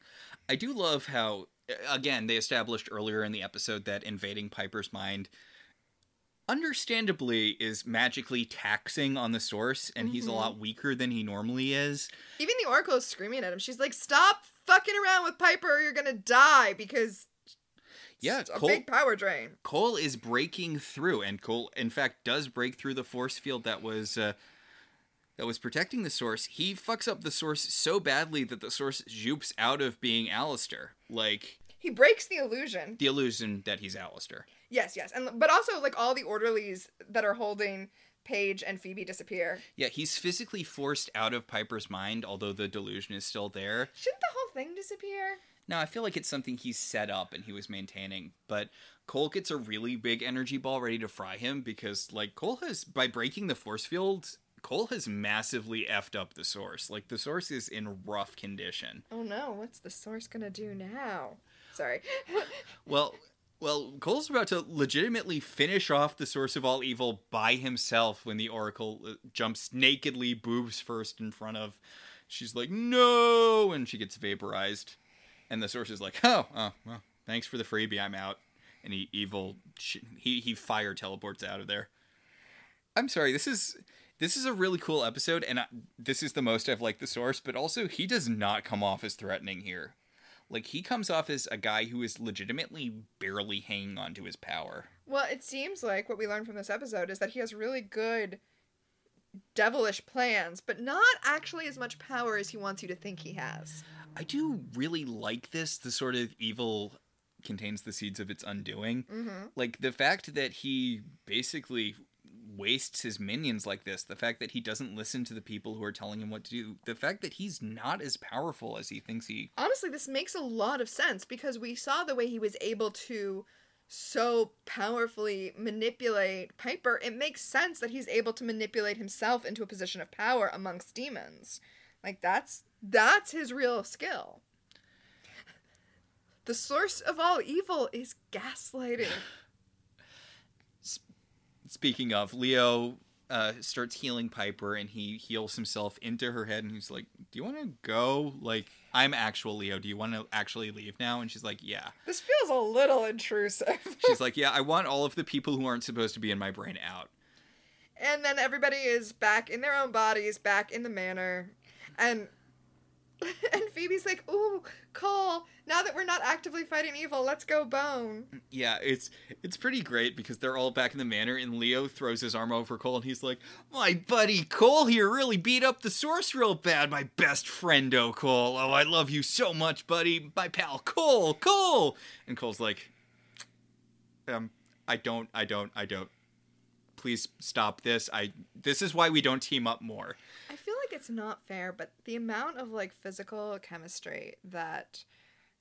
i do love how again they established earlier in the episode that invading piper's mind understandably is magically taxing on the source and he's a Mhm. lot weaker than he normally is Even the Oracle is screaming at him. She's like, "Stop fucking around with Piper, or you're gonna die because Yeah, it's a Cole- big power drain." Cole is breaking through, and Cole, in fact, does break through the force field that was uh, that was protecting the source. He fucks up the source so badly that the source jupes out of being Alistair, like He breaks the illusion. the illusion that he's Alistair. Yes, yes, and but also like all the orderlies that are holding Paige and Phoebe disappear. Yeah, he's physically forced out of Piper's mind, although the delusion is still there. Shouldn't the whole thing disappear? No, I feel like it's something he's set up and he was maintaining, but Cole gets a really big energy ball ready to fry him because, like, Cole has, by breaking the force field, Cole has massively effed up the source. Like, the source is in rough condition. Oh no, what's the source gonna do now? Sorry. Well, well, Cole's about to legitimately finish off the source of all evil by himself when the Oracle uh, jumps nakedly, boobs first in front of. She's like, no! And she gets vaporized. And the source is like, oh, oh well, thanks for the freebie, I'm out. And he evil, he, he fire teleports out of there. I'm sorry, this is. This is a really cool episode, and I, this is the most I've liked the source, but also he does not come off as threatening here. Like he comes off as a guy who is legitimately barely hanging on to his power. well, it seems like what we learned from this episode is that he has really good devilish plans, but not actually as much power as he wants you to think he has. I do really like this. The sort of evil contains the seeds of its undoing. Mm-hmm. Like the fact that he basically wastes his minions like this, the fact that he doesn't listen to the people who are telling him what to do, the fact that he's not as powerful as he thinks he Honestly, this makes a lot of sense because we saw the way he was able to so powerfully manipulate Piper. It makes sense that he's able to manipulate himself into a position of power amongst demons. Like that's that's his real skill. The source of all evil is gaslighting. Speaking of, Leo uh, starts healing Piper and he heals himself into her head and he's like, Do you want to go? Like, I'm actual Leo. Do you want to actually leave now? And she's like, Yeah. This feels a little intrusive. She's like, Yeah, I want all of the people who aren't supposed to be in my brain out. And then everybody is back in their own bodies, back in the manor. And and Phoebe's like, "Ooh, Cole, now that we're not actively fighting evil, let's go bone." Yeah, it's it's pretty great because they're all back in the manor and Leo throws his arm over Cole and he's like, My buddy Cole here really beat up the source real bad, my best friendo Cole. Oh, I love you so much, buddy. My pal Cole, Cole. And Cole's like, Um, I don't, I don't, I don't. Please stop this. I this is why we don't team up more. I feel like it's not fair, but the amount of like physical chemistry that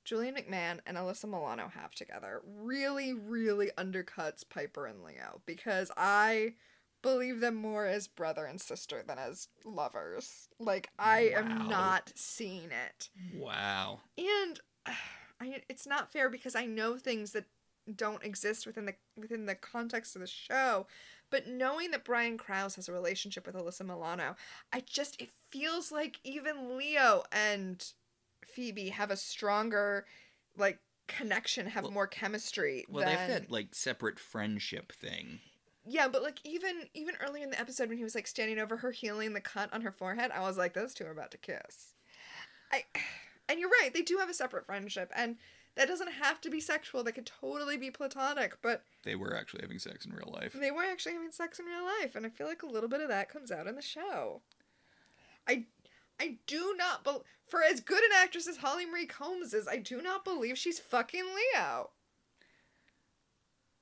Julian McMahon and Alyssa Milano have together really, really undercuts Piper and Leo because I believe them more as brother and sister than as lovers. Like I Wow. am not seeing it. Wow. and I, it's not fair because I know things that don't exist within the within the context of the show. But knowing that Brian Krause has a relationship with Alyssa Milano, I just it feels like even Leo and Phoebe have a stronger like connection, have Well- more chemistry. Well, than... they have that like separate friendship thing. Yeah, but like even even earlier in the episode when he was like standing over her healing the cut on her forehead, I was like, those two are about to kiss. I and you're right, they do have a separate friendship, and that doesn't have to be sexual. That could totally be platonic, but They were actually having sex in real life. they were actually having sex in real life, and I feel like a little bit of that comes out in the show. I I do not bel for as good an actress as Holly Marie Combs is, I do not believe she's fucking Leo.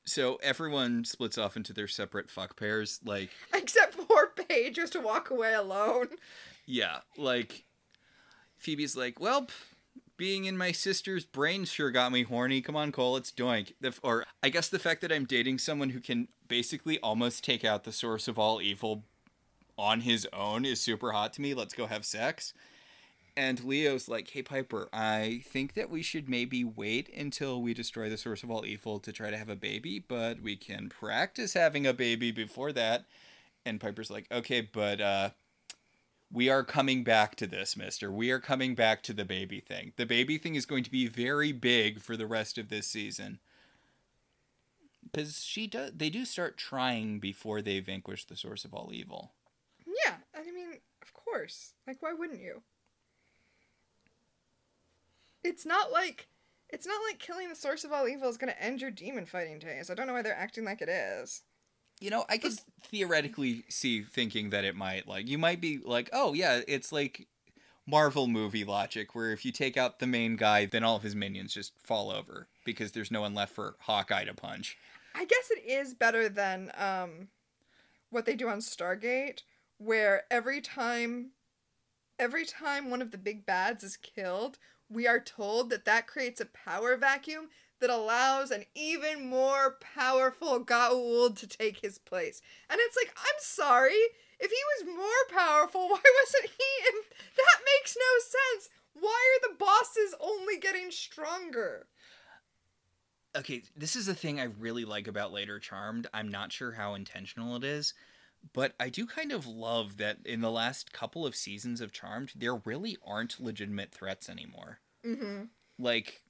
So everyone splits off into their separate fuck pairs. Like, Except for Paige has to walk away alone. yeah, like Phoebe's like, well, pff, being in my sister's brain sure got me horny. Come on, Cole, it's doink. The, or I guess the fact that I'm dating someone who can basically almost take out the source of all evil on his own is super hot to me. Let's go have sex. And Leo's like, hey, Piper, I think that we should maybe wait until we destroy the source of all evil to try to have a baby, but we can practice having a baby before that. And Piper's like, okay, but uh, we are coming back to this, mister. We are coming back to the baby thing. The baby thing is going to be very big for the rest of this season. Because she does, they do start trying before they vanquish the source of all evil. Yeah, I mean, of course. Like, why wouldn't you? It's not like it's not like killing the source of all evil is going to end your demon fighting days. I don't know why they're acting like it is. You know, I could theoretically see thinking that it might like you might be like, oh yeah, it's like Marvel movie logic where if you take out the main guy, then all of his minions just fall over because there's no one left for Hawkeye to punch. I guess it is better than um what they do on Stargate, where every time, every time one of the big bads is killed, we are told that that creates a power vacuum that allows an even more powerful Goa'uld to take his place. And it's like, I'm sorry, if he was more powerful, why wasn't he? In... That makes no sense. Why are the bosses only getting stronger? Okay, this is a thing I really like about Later Charmed. I'm not sure how intentional it is, but I do kind of love that in the last couple of seasons of Charmed, there really aren't legitimate threats anymore. Mm-hmm. Like,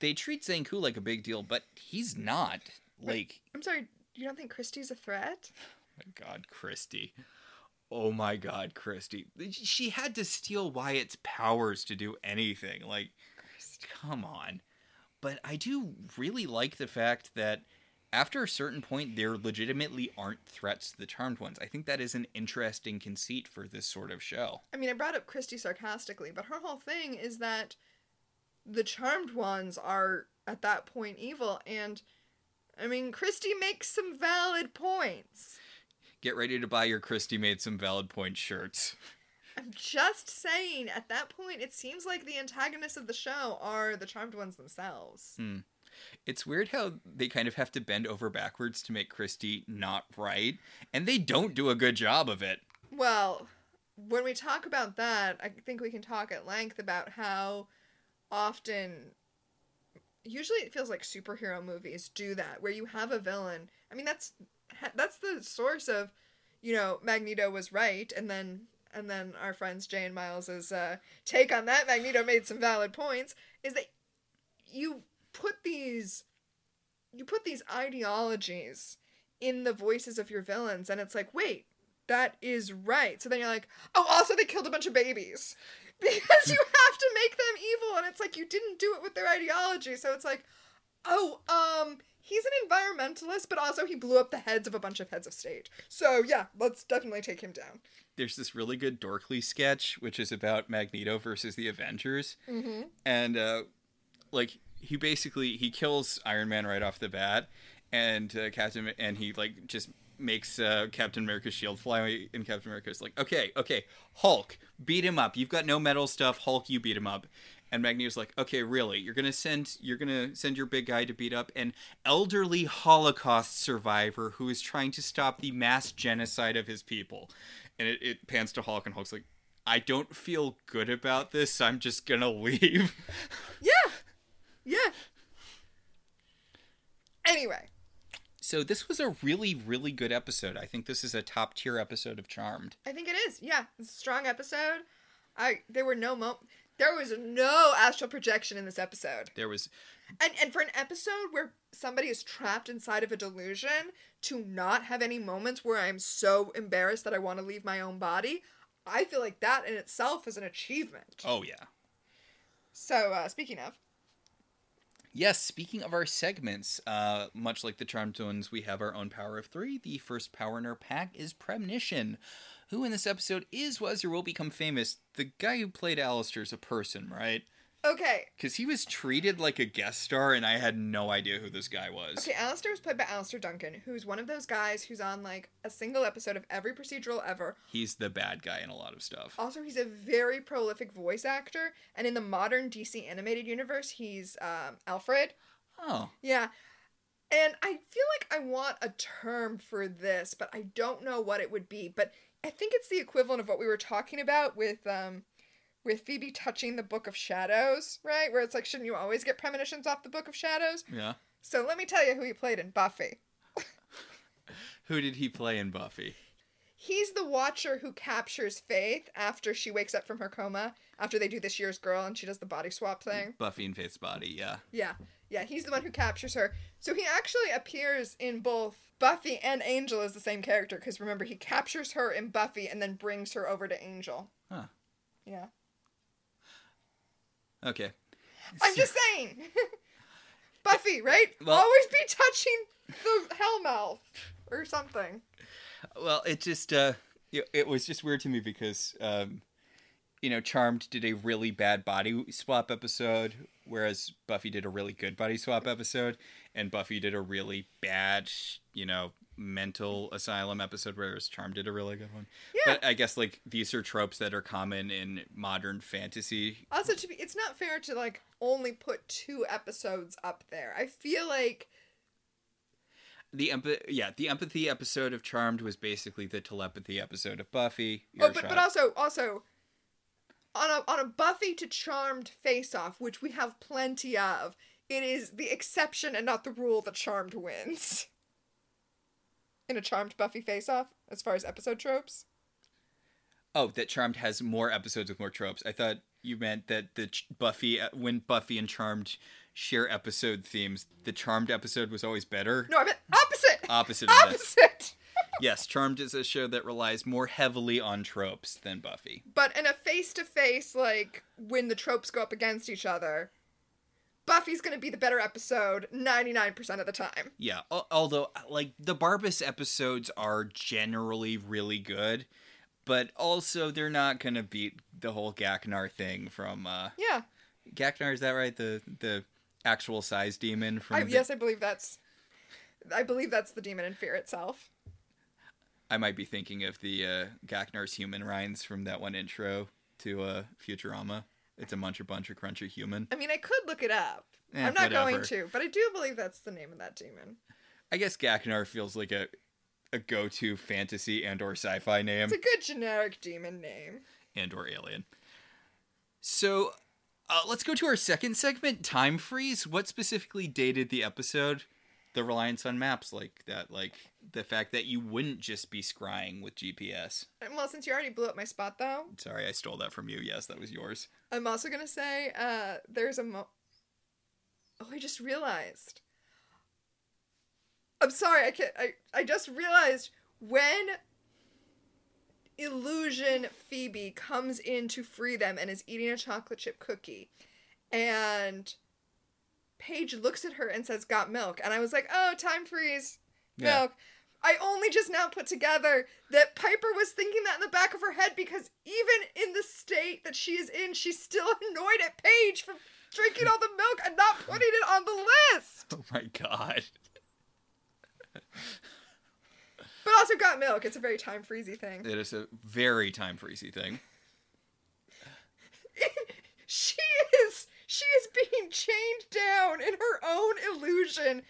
they treat Zankou like a big deal, but he's not. Like, I'm sorry, you don't think Christy's a threat? my God, Christy. Oh my God, Christy. Oh she had to steal Wyatt's powers to do anything. Like, Christy. come on. But I do really like the fact that after a certain point, there legitimately aren't threats to the Charmed ones. I think that is an interesting conceit for this sort of show. I mean, I brought up Christy sarcastically, but her whole thing is that the Charmed ones are at that point evil, and I mean, Christy makes some valid points. Get ready to buy your Christy made some valid point shirts. I'm just saying, at that point, it seems like the antagonists of the show are the Charmed ones themselves. Hmm. It's weird how they kind of have to bend over backwards to make Christy not right, and they don't do a good job of it. Well, when we talk about that, I think we can talk at length about how often usually it feels like superhero movies do that where you have a villain. I mean that's that's the source of you know Magneto was right and then and then our friends Jay and Miles's uh, take on that. Magneto made some valid points is that you put these you put these ideologies in the voices of your villains and it's like wait that is right. So then you're like oh also they killed a bunch of babies because you have to make them evil and it's like you didn't do it with their ideology. So it's like oh um he's an environmentalist but also he blew up the heads of a bunch of heads of state. So yeah let's definitely take him down. There's this really good dorkly sketch which is about magneto versus the avengers. Mm-hmm. and uh like he basically he kills iron man right off the bat and uh, captain and he like just makes uh, Captain America's shield fly, and Captain America's like, "Okay, okay, Hulk, beat him up. You've got no metal stuff. Hulk, you beat him up." And Magneto's like, "Okay, really? You're gonna send you're gonna send your big guy to beat up an elderly Holocaust survivor who is trying to stop the mass genocide of his people?" And it, it pans to Hulk, and Hulk's like, "I don't feel good about this. I'm just gonna leave." Yeah, yeah. Anyway, so this was a really, really good episode. I think this is a top tier episode of Charmed. I think it is. Yeah, it's a strong episode. I there were no mo there was no astral projection in this episode. There was and and for an episode where somebody is trapped inside of a delusion to not have any moments where I'm so embarrassed that I want to leave my own body, I feel like that in itself is an achievement. Oh yeah. So uh, speaking of, Yes, speaking of our segments, uh, much like the Charmed Ones, we have our own Power of Three. The first power in our pack is Premonition, who in this episode is, was, or will become famous. The guy who played Alistair is a person, right? Okay, Because he was treated like a guest star, and I had no idea who this guy was. okay, Alistair was played by Alastair Duncan, who's one of those guys who's on like a single episode of every procedural ever. He's the bad guy in a lot of stuff. Also, he's a very prolific voice actor, and in the modern DC animated universe, he's um, Alfred. Oh, Yeah. And I feel like I want a term for this, but I don't know what it would be. But I think it's the equivalent of what we were talking about with um with Phoebe touching the Book of Shadows, right? Where it's like, shouldn't you always get premonitions off the Book of Shadows? yeah. So let me tell you who he played in Buffy. Who did he play in Buffy? He's the watcher who captures Faith after she wakes up from her coma, after they do this year's girl and she does the body swap thing. Buffy and Faith's body, yeah. Yeah. Yeah, he's the one who captures her. So he actually appears in both Buffy and Angel as the same character because remember he captures her in Buffy and then brings her over to Angel. Huh. Yeah. Okay. I'm just saying. Buffy, right? Well- Always be touching the hell mouth or something. Well, it just uh, it, was just weird to me because um, you know, Charmed did a really bad body swap episode whereas Buffy did a really good body swap episode, and Buffy did a really bad, you know, mental asylum episode, where Charm did a really good one. Yeah. But I guess like these are tropes that are common in modern fantasy. Also, to be, it's not fair to like only put two episodes up there. I feel like The emp- yeah, the empathy episode of Charmed was basically the telepathy episode of Buffy. oh, but but also also on a on a Buffy to Charmed face off, which we have plenty of. It is the exception and not the rule that Charmed wins. In a Charmed Buffy face off, as far as episode tropes. Oh, that Charmed has more episodes with more tropes. I thought you meant that the Ch- Buffy uh, when Buffy and Charmed share episode themes, the Charmed episode was always better. No, I meant opposite. Opposite opposite. Yes, Charmed is a show that relies more heavily on tropes than Buffy. But in a face to face, like when the tropes go up against each other, Buffy's gonna be the better episode 99% of the time. Yeah, although like the Barbas episodes are generally really good, but also they're not gonna beat the whole Gachnar thing from uh Yeah. Gachnar. Is that right? The the actual size demon from I, the- yes, I believe that's. I believe that's the demon in fear itself. I might be thinking of the uh, Gaknar's human rinds from that one intro to uh, Futurama. It's a muncher buncher cruncher human. I mean, I could look it up. Eh, I'm not going to, but I do believe that's the name of that demon. I guess Gachnar feels like a a go to fantasy and or sci fi name It's a good generic demon name. and or alien. So uh, let's go to our second segment, time freeze. What specifically dated the episode? The reliance on maps like that, like the fact that you wouldn't just be scrying with GPS. Well, since you already blew up my spot, though, Sorry, I stole that from you. Yes, that was yours. I'm also gonna say uh, there's a mo. Oh, I just realized. I'm sorry. I can't. I I just realized when illusion Phoebe comes in to free them and is eating a chocolate chip cookie, and Paige looks at her and says, "Got milk," and I was like, "Oh, time freeze, Yeah. milk." I only just now put together that Piper was thinking that in the back of her head because even in the state that she is in, she's still annoyed at Paige for drinking all the milk and not putting it on the list. Oh my god. But also got milk. It's a very time freezy thing. It is a very time freezy thing. she is she is being chained down in her own illusion,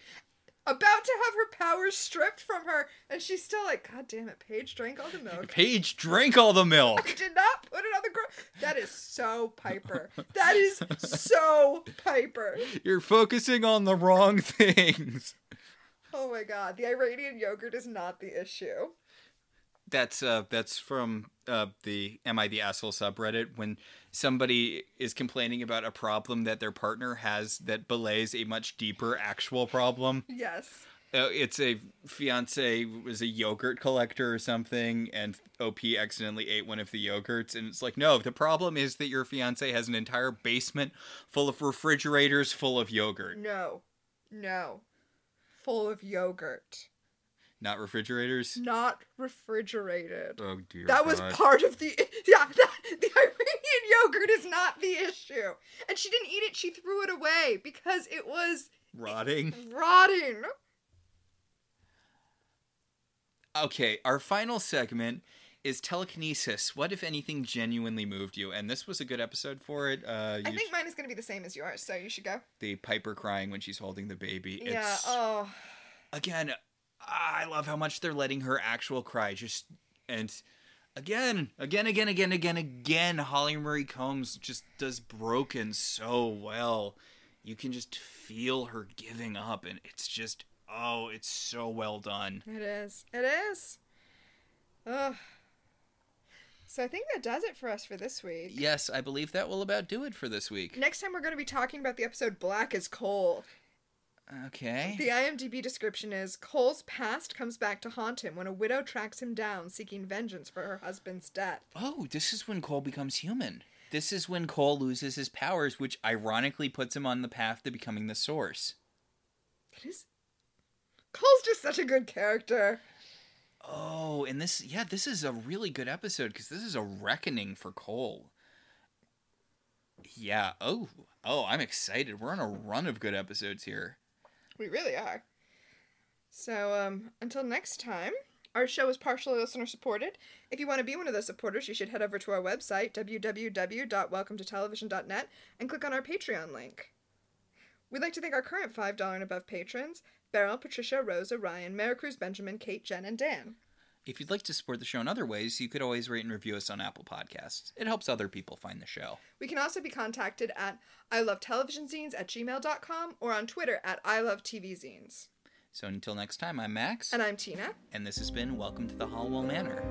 about to have her powers stripped from her, and she's still like, God damn it, Paige drank all the milk. Paige drank all the milk. I did not put it on the ground. That is so Piper. That is so Piper. You're focusing on the wrong things. Oh my god, the Iranian yogurt is not the issue. That's uh that's from uh the Am I the Asshole subreddit when somebody is complaining about a problem that their partner has that belays a much deeper actual problem. Yes. Uh, it's a fiance was a yogurt collector or something and op accidentally ate one of the yogurts and it's like no the problem is that your fiance has an entire basement full of refrigerators full of yogurt No. No. Full of yogurt. Not refrigerators Not refrigerated. oh dear That was part of the yeah. That, the Iranian yogurt is not the issue, and she didn't eat it. She threw it away because it was rotting rotting. okay our final segment is telekinesis what if anything genuinely moved you and this was a good episode for it uh I think mine is going to be the same as yours, so you should go. the piper crying when she's holding the baby Yeah. it's Oh. again, I love how much they're letting her actual cry. Just and again, again, again, again, again, again. Holly Marie Combs just does broken so well. You can just feel her giving up, and it's just oh, it's so well done. It is. It is. Ugh. So I think that does it for us for this week. Yes, I believe that will about do it for this week. Next time we're going to be talking about the episode Black as Cole. Okay. The IMDb description is Cole's past comes back to haunt him when a widow tracks him down seeking vengeance for her husband's death. Oh, this is when Cole becomes human. This is when Cole loses his powers, which ironically puts him on the path to becoming the source. It is. Cole's just such a good character. Oh, and this, yeah, this is a really good episode because this is a reckoning for Cole. Yeah. Oh, Oh, I'm excited. We're on a run of good episodes here. We really are. So, um, until next time, our show is partially listener supported. If you want to be one of those supporters, you should head over to our website, www.welcometotelevision.net, and click on our Patreon link. We'd like to thank our current $5 and above patrons Beryl, Patricia, Rosa, Ryan, Maricruz, Benjamin, Kate, Jen, and Dan. If you'd like to support the show in other ways, you could always rate and review us on Apple Podcasts. It helps other people find the show. We can also be contacted at I love television zines at gmail.com or on Twitter at I love TV zines. So until next time, I'm Max. And I'm Tina. And this has been Welcome to the Halliwell Manor.